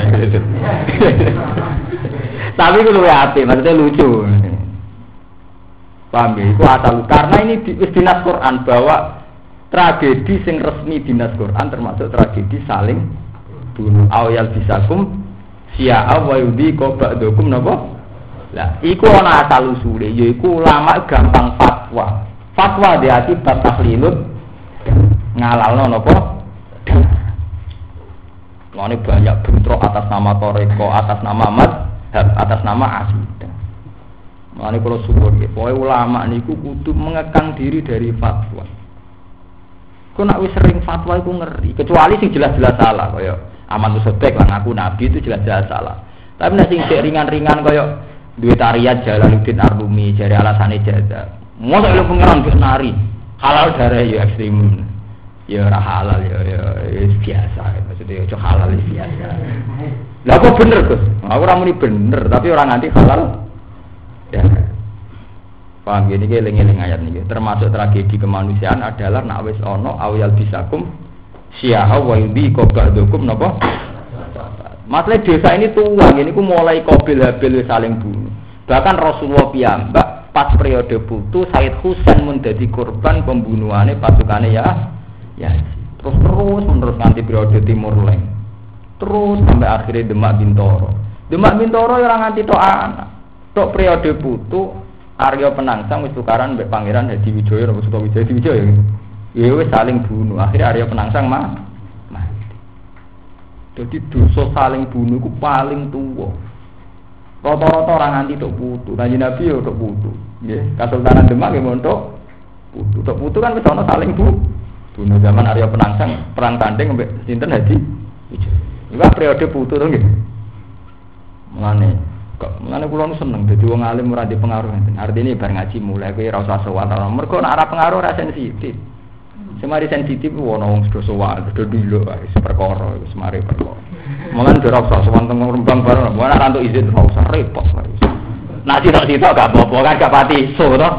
Tapi itu luwe api, maksudnya lucu. Paham ya? Itu asal karena ini di, dinas Quran bahwa tragedi sing resmi dinas Quran termasuk tragedi saling bunuh awal bisakum siya wa yudi kok ba'dukum napa lah iku ana asal usule yaiku ulama gampang fatwa fatwa di akibat tahlilut ngalalno napa Ini banyak bentrok atas nama Toreko, atas nama madhab, atas nama asidah. Ini kalau syukur, pokoknya ulama niku kudu mengekang diri dari fatwa. Kau nak sering fatwa itu ngeri, kecuali sing jelas-jelas salah, kaya aman sebek lah ngaku nabi itu jelas-jelas salah. Tapi nasi sing ringan-ringan kaya duit tarian Jalaluddin Arumi jari alasannya jaga. Masa lu pengeran nari halal darah ya ekstrim. Ya ora halal ya ya, ya biasa maksudnya ya halal ya biasa. Lah kok bener Gus? Aku ora muni bener, tapi orang nanti halal. Ya. Paham gini ke eling ayat nih. Termasuk tragedi kemanusiaan adalah nak wis ono awyal bisakum syiah wa yudi qabdadukum napa? Masalah desa ini tua, ini ku mulai kobil habil saling bunuh. Bahkan Rasulullah piyambak pas periode putu Said Husain menjadi korban pembunuhannya pasukannya ya ya terus terus menerus nanti periode Timur Leng terus sampai akhirnya Demak Bintoro. Demak Bintoro ya orang nganti tok anak. Periode putu Aryo Penangsang wis tukaran mbek Pangeran Hadi Wijaya Rabu Wijaya Hadi Wijaya. Ya wis saling bunuh. Akhirnya Aryo Penangsang mah jadi dosa saling bunuh itu paling tua rata-rata orang anti tok putu kanji Nabi ya tok putu ya Kesultanan Demak ya untuk putu tok putu kan wis ana saling bu bunuh zaman Aryo Penangsang perang tanding mbek sinten Hadi Iku periode putu to nggih. Mulane kok mulane kula nu seneng dadi wong alim ora di pengaruh enten. Artine bar ngaji mulai kowe ora usah sowan ta. Mergo nek ora pengaruh ora sensitif. Semari sensitif wong sedo sowan, sedo dilo wis perkara wis mari perkara. Mulane ora usah sowan teng Rembang bareng. Ora entuk izin ora usah repot. Nah sitok-sitok gak apa-apa kan gak pati so to.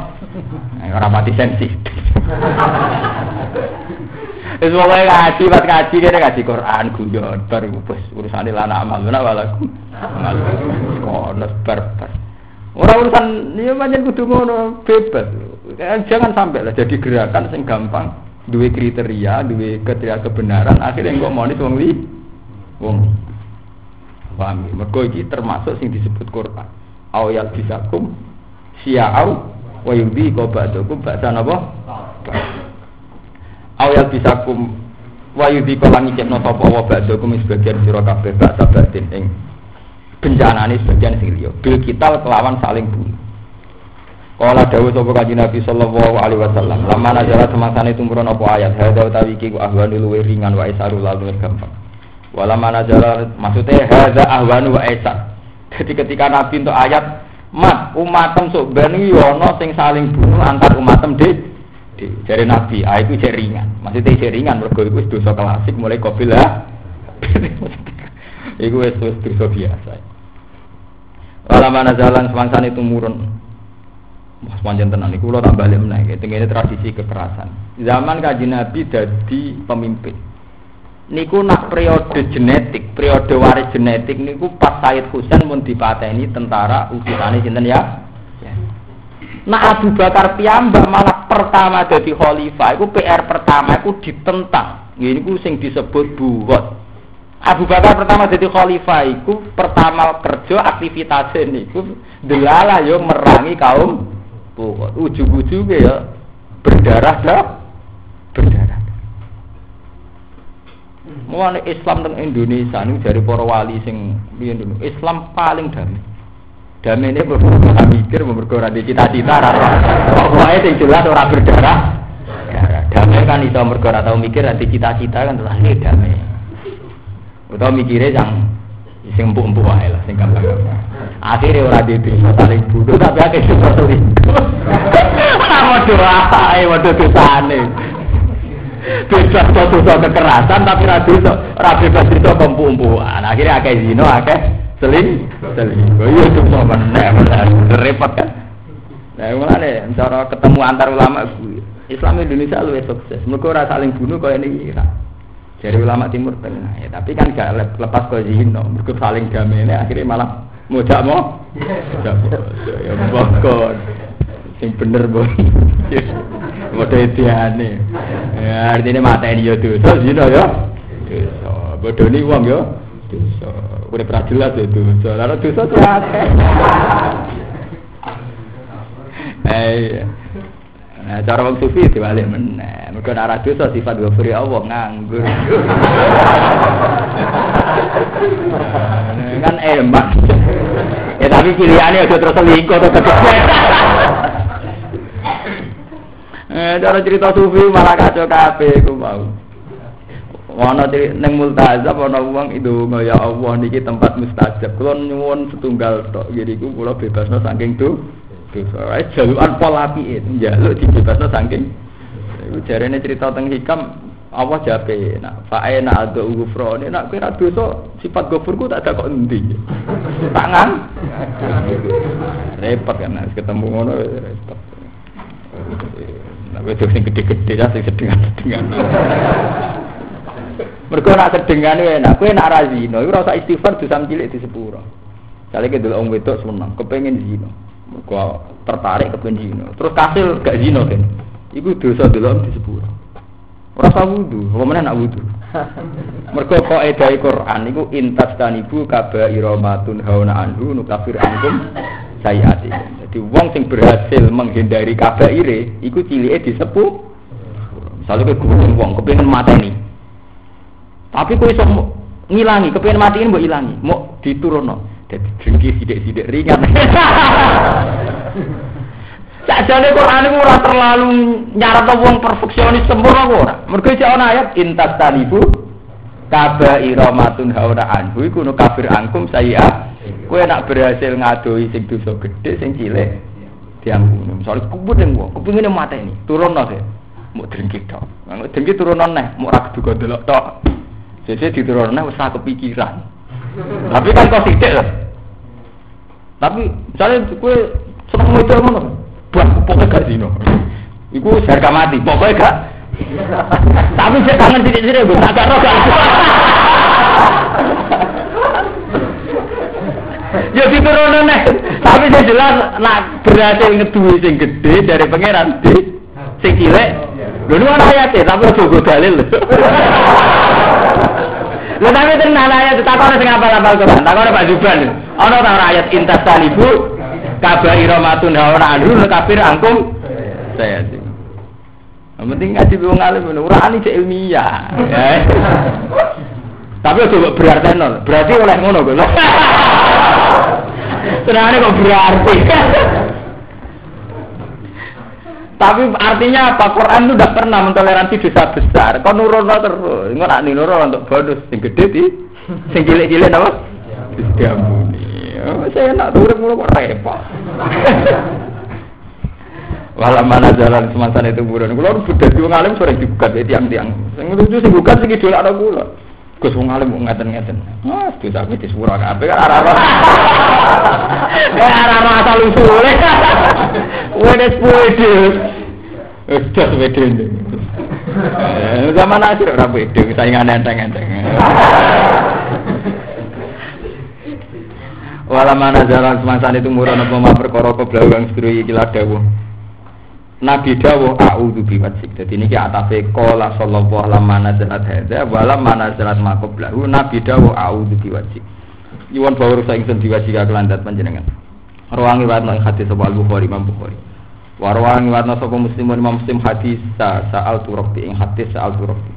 Ora pati sensitif. Wis pokoke ngaji, pas ngaji kene ngaji Quran guyon bar wis urusane lan amal ora walaku. Kono bar. Ora urusan ya pancen kudu ngono bebas. Jangan sampai lah jadi gerakan sing gampang duwe kriteria, duwe kriteria kebenaran akhirnya engko mau wong li wong paham ya? Mergo iki termasuk sing disebut Quran. Ayat bisakum syia'au wa yudhi qabadukum ba'sa napa? awal bisa kum wayu di kolang icip no topo wa bakso kum sebagian siro kabeh baksa batin ing ini sebagian sing liya bil kita kelawan saling bunuh Kala dawu sapa kanjeng Nabi sallallahu alaihi wasallam, lama nazala semangsane tumurun apa ayat, hadza utawi iki ahwanu luwe ringan wa isaru lalu gampang. Walama nazala maksudnya hadza ahwanu wa isar. Jadi ketika Nabi untuk ayat mat umatem sok ben ono sing saling bunuh antar umatem dhewe Jari Nabi, ah itu jari ringan. Maksudnya jari ringan, mereka itu dosa klasik mulai kopi lah. Iku wis wis dosa biasa. Wala mana jalan semangsan itu murun. Wah, sepanjang tenan iku kula tambah balik meneh. Tengene tradisi kekerasan. Zaman kaji Nabi jadi pemimpin. Niku nak periode genetik, periode waris genetik niku pas Said Husain mun dipateni tentara utusane sinten ya? Nah Abu Bakar piyambak malah pertama jadi khalifah, itu PR pertama itu ditentang. Ini ku sing disebut buhot. Abu Bakar pertama jadi khalifah itu pertama kerja aktivitas ini itu delalah yo merangi kaum buhot. Ujung-ujungnya ya berdarah dah berdarah. Mulane Islam teng Indonesia ini dari para wali sing Islam paling damai. Damai ini berbeda mikir, berbeda di cita-cita, pokoknya yang jelas orang berdarah. Damai kan itu bergerak tahu mikir, nanti cita-cita kan terus ini damai. Atau mikirnya yang sing empuk-empuk aja lah, sing gampang-gampang. Akhirnya orang di desa saling bunuh, tapi akhirnya super sulit. Waduh apa, waduh dosa. Bebas dosa kekerasan, tapi radu rabi bebas itu empuk-empukan. Akhirnya akhirnya zino, akhirnya seling seling iya itu mau mana repot kan? Nah mulane cara ketemu antar ulama Islam Indonesia lebih sukses. Mereka ora saling bunuh kaya ini Irak dari ulama Timur Tengah. Ya tapi kan gak lepas ke zino mereka saling damai ini akhirnya malah mau jak mau jak ya bokor yang bener boh Bodoh itu aneh. Ya, artinya mata ini ya dosa, zino ya. Dosa. Bodoh ini uang ya. Dosa. Udah pernah jelas itu dosa. Lalu dosa tuh akeh. Eh, Nah, cara wong sufi diwalik meneh. Mergo nek dosa sifat ghafuri Allah nganggur. kan emak. Ya tapi pilihannya aja terus selingkuh atau tetep. Eh, cara cerita sufi malah kacau kabeh ku mau. Ana ning multazam ana wong itu ya Allah niki tempat mustajab. Kula nyuwun setunggal tok ngene iku kula bebasno saking do. Dosa. Jalukan pola apike, njaluk dibebasno saking. Iku jarene cerita teng hikam Allah jape nak fa'ena adu ghufrani nak kira dosa sifat ghafurku tak ada kok endi. Tangan. repot kan ketemu ngono repot. Nah, wedok sing gede-gede ya sing sedengan-sedengan. Mergo nak sedengane enak, kowe nak ra zina, iku ora usah istighfar dosam cilik di sepuro. Sale ke delok wedok seneng, kepengin zina. Mergo tertarik kepengin zina. Terus kasil gak zina kan. Iku dosa delok di sepuro. Ora usah wudu, apa nak wudu. Mergo kaidah Quran iku intas tanibu kabaira matun hauna anhu nukafir ankum sayati. Jadi wong sing berhasil menghindari kabaire iku cilike disepuh. Misalnya ke guru wong kepengin mateni, tapi kau iso ngilangi, kepengen matiin mau ilangi, mau diturunno. Jadi dengki sidik-sidik ringan. Sajane Quran itu ora terlalu nyarat wong perfeksionis sempurna ora. Mergo iki ana ayat intas tanibu kabaira matun hauna anhu iku no kafir angkum saya. Kowe nak berhasil ngadoi sing dosa gede sing cilik diampuni. Misalnya kubur yang wong, kepengine mateni, turunno sih. Mau dengki tok. Mau dengki turunno neh, mau ra kudu delok tok. Jadi diturunnya wis kepikiran. Tapi kan kau tidak Tapi misalnya kue seneng itu mana? Buat pokoknya gak zino. Iku harga mati, pokoknya gak. Tapi saya kangen sidik-sidik, gue agak roh gak. Ya diturunnya nih. Tapi saya jelas nak berhasil ngedui sing gede dari pangeran di sing cilik. Lho ana ayate, tapi aja go dalil. Lha tapi tenan ayat takon sing apal-apal Quran. Takon Pak Juban. Ana ta ayat intas talibu kabaira matun hawana anhu kafir angkum saya sih. Yang penting ngaji wong alim ora ani cek ilmiah. Tapi coba berarti nol. Berarti oleh ngono kok. Senangnya kok berarti. Tapi artinya apa? Quran itu tidak pernah mentoleransi dosa besar. Kau nurono terus. Enggak nak nurono untuk bonus. Yang gede di, yang cilik-cilik apa? Diampuni. Saya nak turun mulu kok repot. Walau mana jalan semasa itu buron. Kalau sudah dua ngalim sore juga ya tiang-tiang. Yang lucu sih bukan sih gitu ada gula. Gus wong alim mau ngeten-ngeten. Ah, itu tapi di sepura kabeh kan arah. Eh arah asal usule. Wes wede. Wes wede. Eh, Zaman akhir ora beda, saingan enteng-enteng. Wala mana jalan semangsa itu murah apa ma perkara keblau kang sedru iki dawuh. Nabi dawuh a'udzu biwajhik. Dadi niki atafe qala sallallahu alaihi mana jalat hadza wala mana jalat maqablahu Nabi dawuh a'udzu biwajhik. Yuwan bawur sa ingsun diwajhik kelandat panjenengan. Rawangi warna hadis sapa Al-Bukhari Imam Bukhari. Warwangi warna sapa muslimun Imam Muslim sa sa'al tu rabbi ing hadis sa'al tu rabbi.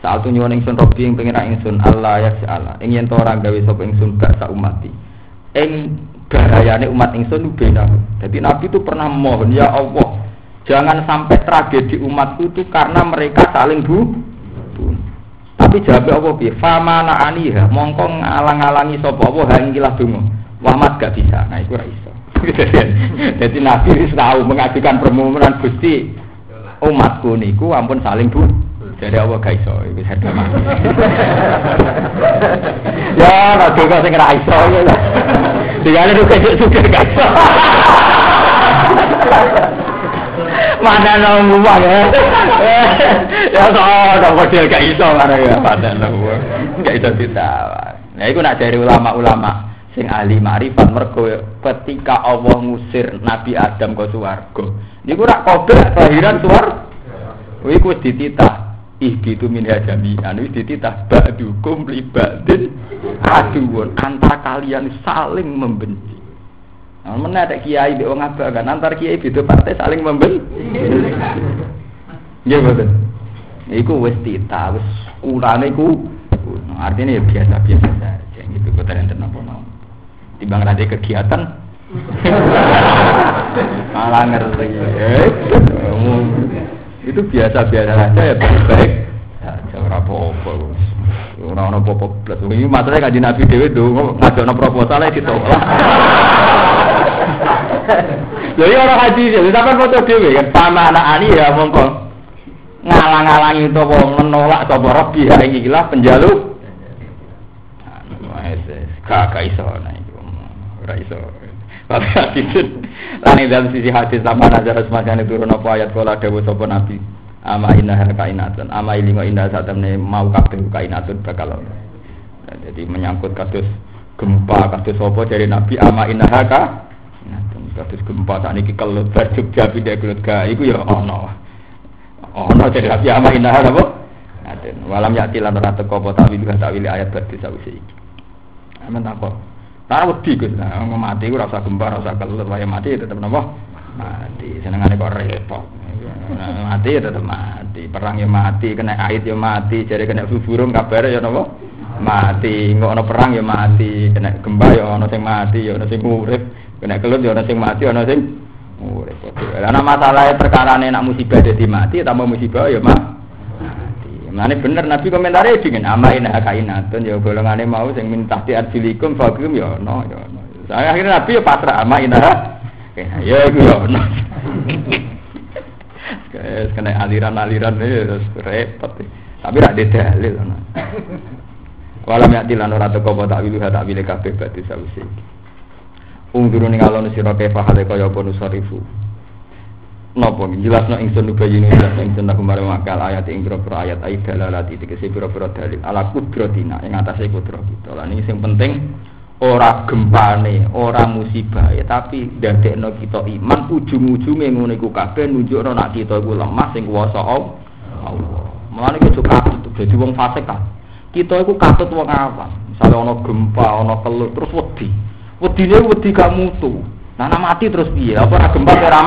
Sa'al tu nyuwun ingsun rabbi ing pengen Allah ya Allah. Ing yen to ora gawe sapa ingsun gak sak umati ing bahayane umat ingsun beda. Jadi Nabi itu pernah mohon ya Allah, jangan sampai tragedi umatku itu karena mereka saling bu. bu. Tapi jawabnya Allah bi famana aniha mongko ngalang-alangi sapa apa ha ikilah donga. Muhammad gak bisa. Nah itu ora. Jadi Nabi wis tahu mengajukan permohonan Gusti umatku niku ampun saling bu. Jadi apa gak iso iku harga mati. ya rada kok sing ra iso ya. Digane kayak suka gak iso. Mana nang rumah ya. Ya so dong model gak iso mana ya pada nang gak iso ditawar. Nah iku nak dari ulama-ulama sing ahli marifat mergo ketika Allah ngusir Nabi Adam ke swarga. Niku rak kode kelahiran swarga. Iku wis dititah ihbitu min jami'an wis dititah ba'dukum li ba'din aduun antar kalian saling membenci Nah, mana ada kiai di abah kan antar kiai beda partai saling membenci. Iya betul. Iku wis titah wis urane iku artinya ya biasa-biasa saja gitu kok enten apa mau. Timbang ada kegiatan malah ngerti. Itu biasa-biasa saja ya baik-baik. Saja ora apa-apa ora ono apa-apa blas iki masalahnya kanjeng Nabi dhewe ndonga ngajono proposal e ditolak. Lho ya ora hadis ya. Sampean foto dhewe kan? Sama anak ani ya mongko. Ngalang-alangi utawa menolak sapa Rabbi ha iki lah penjaluk Kakak iso nah iku. Ora iso tapi hadis lan dalam sisi hadis sama nazar semacam turun apa ayat kala dewa sapa nabi? Ama inna kainatun. Ama ilmu inna satamne mau kabeh kainatun bakal nah, jadi menyangkut kasus gempa kasus apa dari nabi ama inna haka kasus gempa saat ini kelut berjuk jabi dia kelut itu ya ono. Ono dari nabi ama inna apa? Walam yakti lan ora teko apa tawil tawil ayat berarti sawise amen apa Tak wedi Gus. Nah, mati ku rasa gempa, rasa kelut, wae mati tetep napa? Mati. Senengane kok repot. Nah, mati ya tetep mati. Perang ya mati, kena ait ya mati, jare kena burung kabar ya napa? Mati. Engko ana perang ya mati, kena gempa ya ana sing mati, ya ana sing urip. Kena kelut ya ana sing mati, ana sing urip. Lah masalah perkara nek musibah dadi mati, tambah musibah ya mah Mane bener Nabi komentare dengan ama ina kainatun ya golongane mau sing min tahti arjilikum fagum ya ono ya. Saya akhirnya Nabi ya pasrah ama ina ya iku ya. Guys, kena aliran-aliran ini terus repot. Tapi rak ada dalil ono. Walam yakti lan ora teko tak wilu tak wile kabeh badhe sawise. Ungduru ning alon sira kefa hale kaya apa nusarifu. Napa jelasno ingsun nubayini jelasno ingsun aku marang makal ayat ing pira ayat ayat dalalati tegese pira-pira dalil ala kudratina ing atase kudrat kita. Lah ini sing penting ora gempane, ora musibah, ya, tapi ndadekno kita iman ujung-ujunge ngono iku kabeh nunjukno nek kita iku lemah sing kuwasa Allah. Mulane kudu katut dadi wong fasik kan. Kita iku katut wong awam. Misale ana gempa, ana kelut terus wedi. Wedine wedi gak mutu. Nah, mati terus piye? Apa gempa ora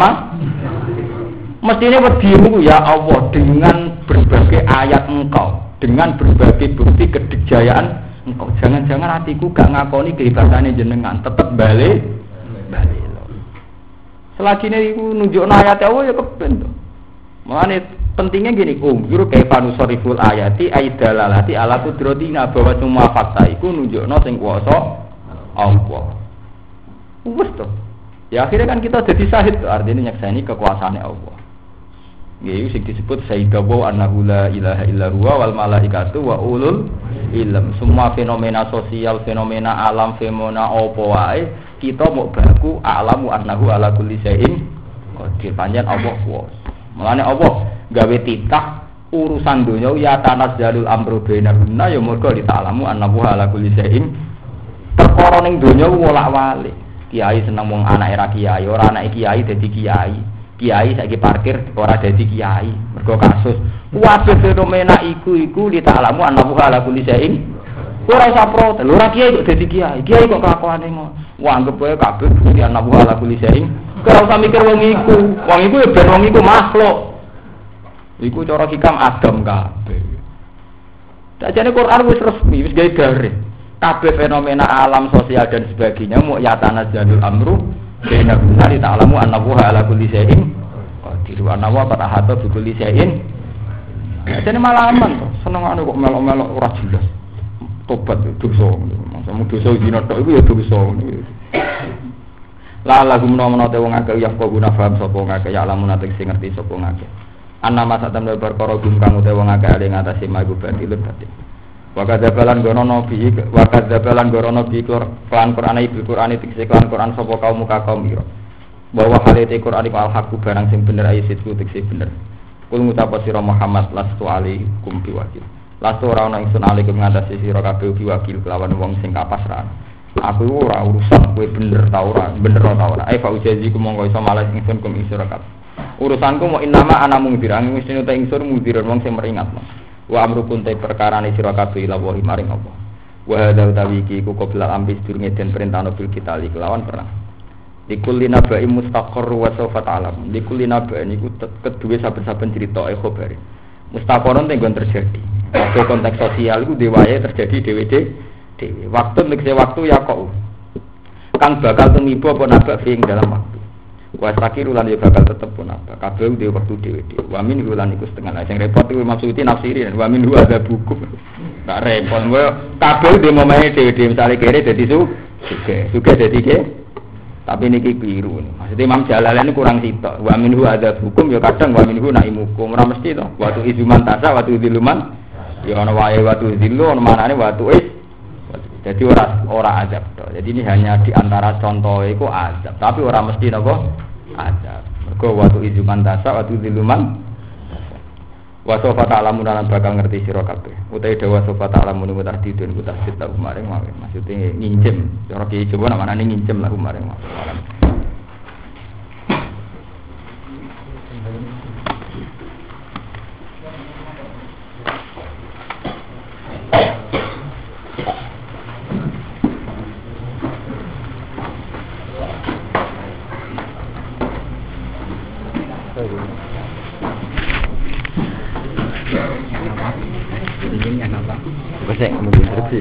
Mestinya berdimu ya Allah dengan berbagai ayat engkau, dengan berbagai bukti kedikjayaan engkau. Jangan-jangan hatiku gak ngakoni kehebatannya jenengan, tetap balik, balik. Selagi ini nunjuk ayat Allah ya kepen tuh. Makanya pentingnya gini, um, juru kayak panusoriful ayati aidalalati ala kudrotina bahwa semua fakta itu nunjuk sing kuasa Allah. Wes tuh. Ya akhirnya kan kita jadi sahid artinya nyaksani kekuasaannya Allah. Yaitu sing disebut sayyidawu annahu la ilaha illa huwa wal malaikatu wa ulul ilm. Semua fenomena sosial, fenomena alam, fenomena apa wae kita mau baku alamu annahu ala kulli syai'in qadir. Panjen Allah kuwasa. Mulane Allah gawe titah urusan dunia ya tanas jalul amru bainahunna ya mergo li ta'lamu annahu ala kulli syai'in perkara ning donya wolak-walik kiai seneng wong anak era kiai ora anak kiai dadi kiai kiai saiki parkir ora dadi kiai. Mergo kasus kabeh fenomena iku iku li ta'lamu annahu ala kulli syai'in. Ora usah protes. Ora kiai kok dadi kiai? Kiai kok kelakuane ngono? Wah anggap wae kabeh bukti annahu ala kulli syai'in. Ora usah mikir wong iku? Wong iku ya ben wong iku makhluk. Iku cara hikam Adam kabeh. Sajane Quran wis resmi, wis gawe garis. Kabeh fenomena alam sosial dan sebagainya mau yatana jadul amru Bina benar ta'lamu annahu ala kulli qadir wa annahu qad ahata bi kulli syai'in. Jadi malaman to, senengane kok melok-melok ora jelas. Tobat dosa. Maksudmu dosa dina tok iku ya dosa. La lagu menawa te wong akeh ya kok guna paham sapa wong akeh ya lamun ate sing ngerti sapa wong akeh. Anna masa tamne perkara gum kang utawa wong akeh ali ngatasi magu batilun batil. Wa kadzabalan gorono bi wa kadzabalan gorono bi kelan Quran ibu Quran iki kelan Quran sapa kaum muka kaum ira. Bahwa halite Quran iku al-haqqu barang sing bener ayi sitku tekse bener. Kul ngucap sira Muhammad lastu alaikum biwakil. Lastu ora ana ingsun alaikum ngatasi sira kabeh biwakil kelawan wong sing kapasrahan. Aku ora urusan kowe bener ta ora, bener ta ora. Ai fa ujazi ku mongko iso malah ingsun kum sira kabeh urusanku mau inama ana mungdiran mesti ta ingsun mungdiran wong sing meringat wa amrukun te perkara ne sira kabeh ila wa maring apa wa utawi iki ku ambis durunge den perintahno bil kita li kelawan perang Likulli nabai mustaqor wa sawfa ta'lam. Likulli nabai niku kedua saben-saben cerita e khabari. Mustaqoron tenggon terjadi. Waktu konteks sosial itu dewaye terjadi dewe dewe. Waktu nek waktu ya kok. Kang bakal tumibo apa nabak ing dalam waktu. Wa sakir ulan ya bakal tetep pun apa. Kabeh dhewe waktu dhewe dhewe. Wa min ulan iku setengah. Lah sing repot iku maksudnya nafsiri. Wa min ada buku. Tak repot. Wa kabeh dhewe momae dhewe-dhewe misale kere dadi su. Suge, suge dadi ke. Tapi niki keliru. Maksudnya Imam Jalalain kurang sitok. Wa minhu ada hukum ya kadang wa minhu naimukum. Ora mesti to. Watu izuman tasa, watu diluman. Ya ana wae watu dilu, ana manane watu is. Jadi ora ora azab to. Jadi ini hanya di antara contoh itu azab, tapi ora mesti napa azab. Mergo waktu izuman dasa, waktu diluman Wa sofa ta'lamu lan bakal ngerti sira kabeh. Utahe dawa sofa ta'lamu niku tahdidun ku tahdid ta umaring wae. Nginjem. Cara ki coba namane nginjem lah umaring wae. Ini yang apa?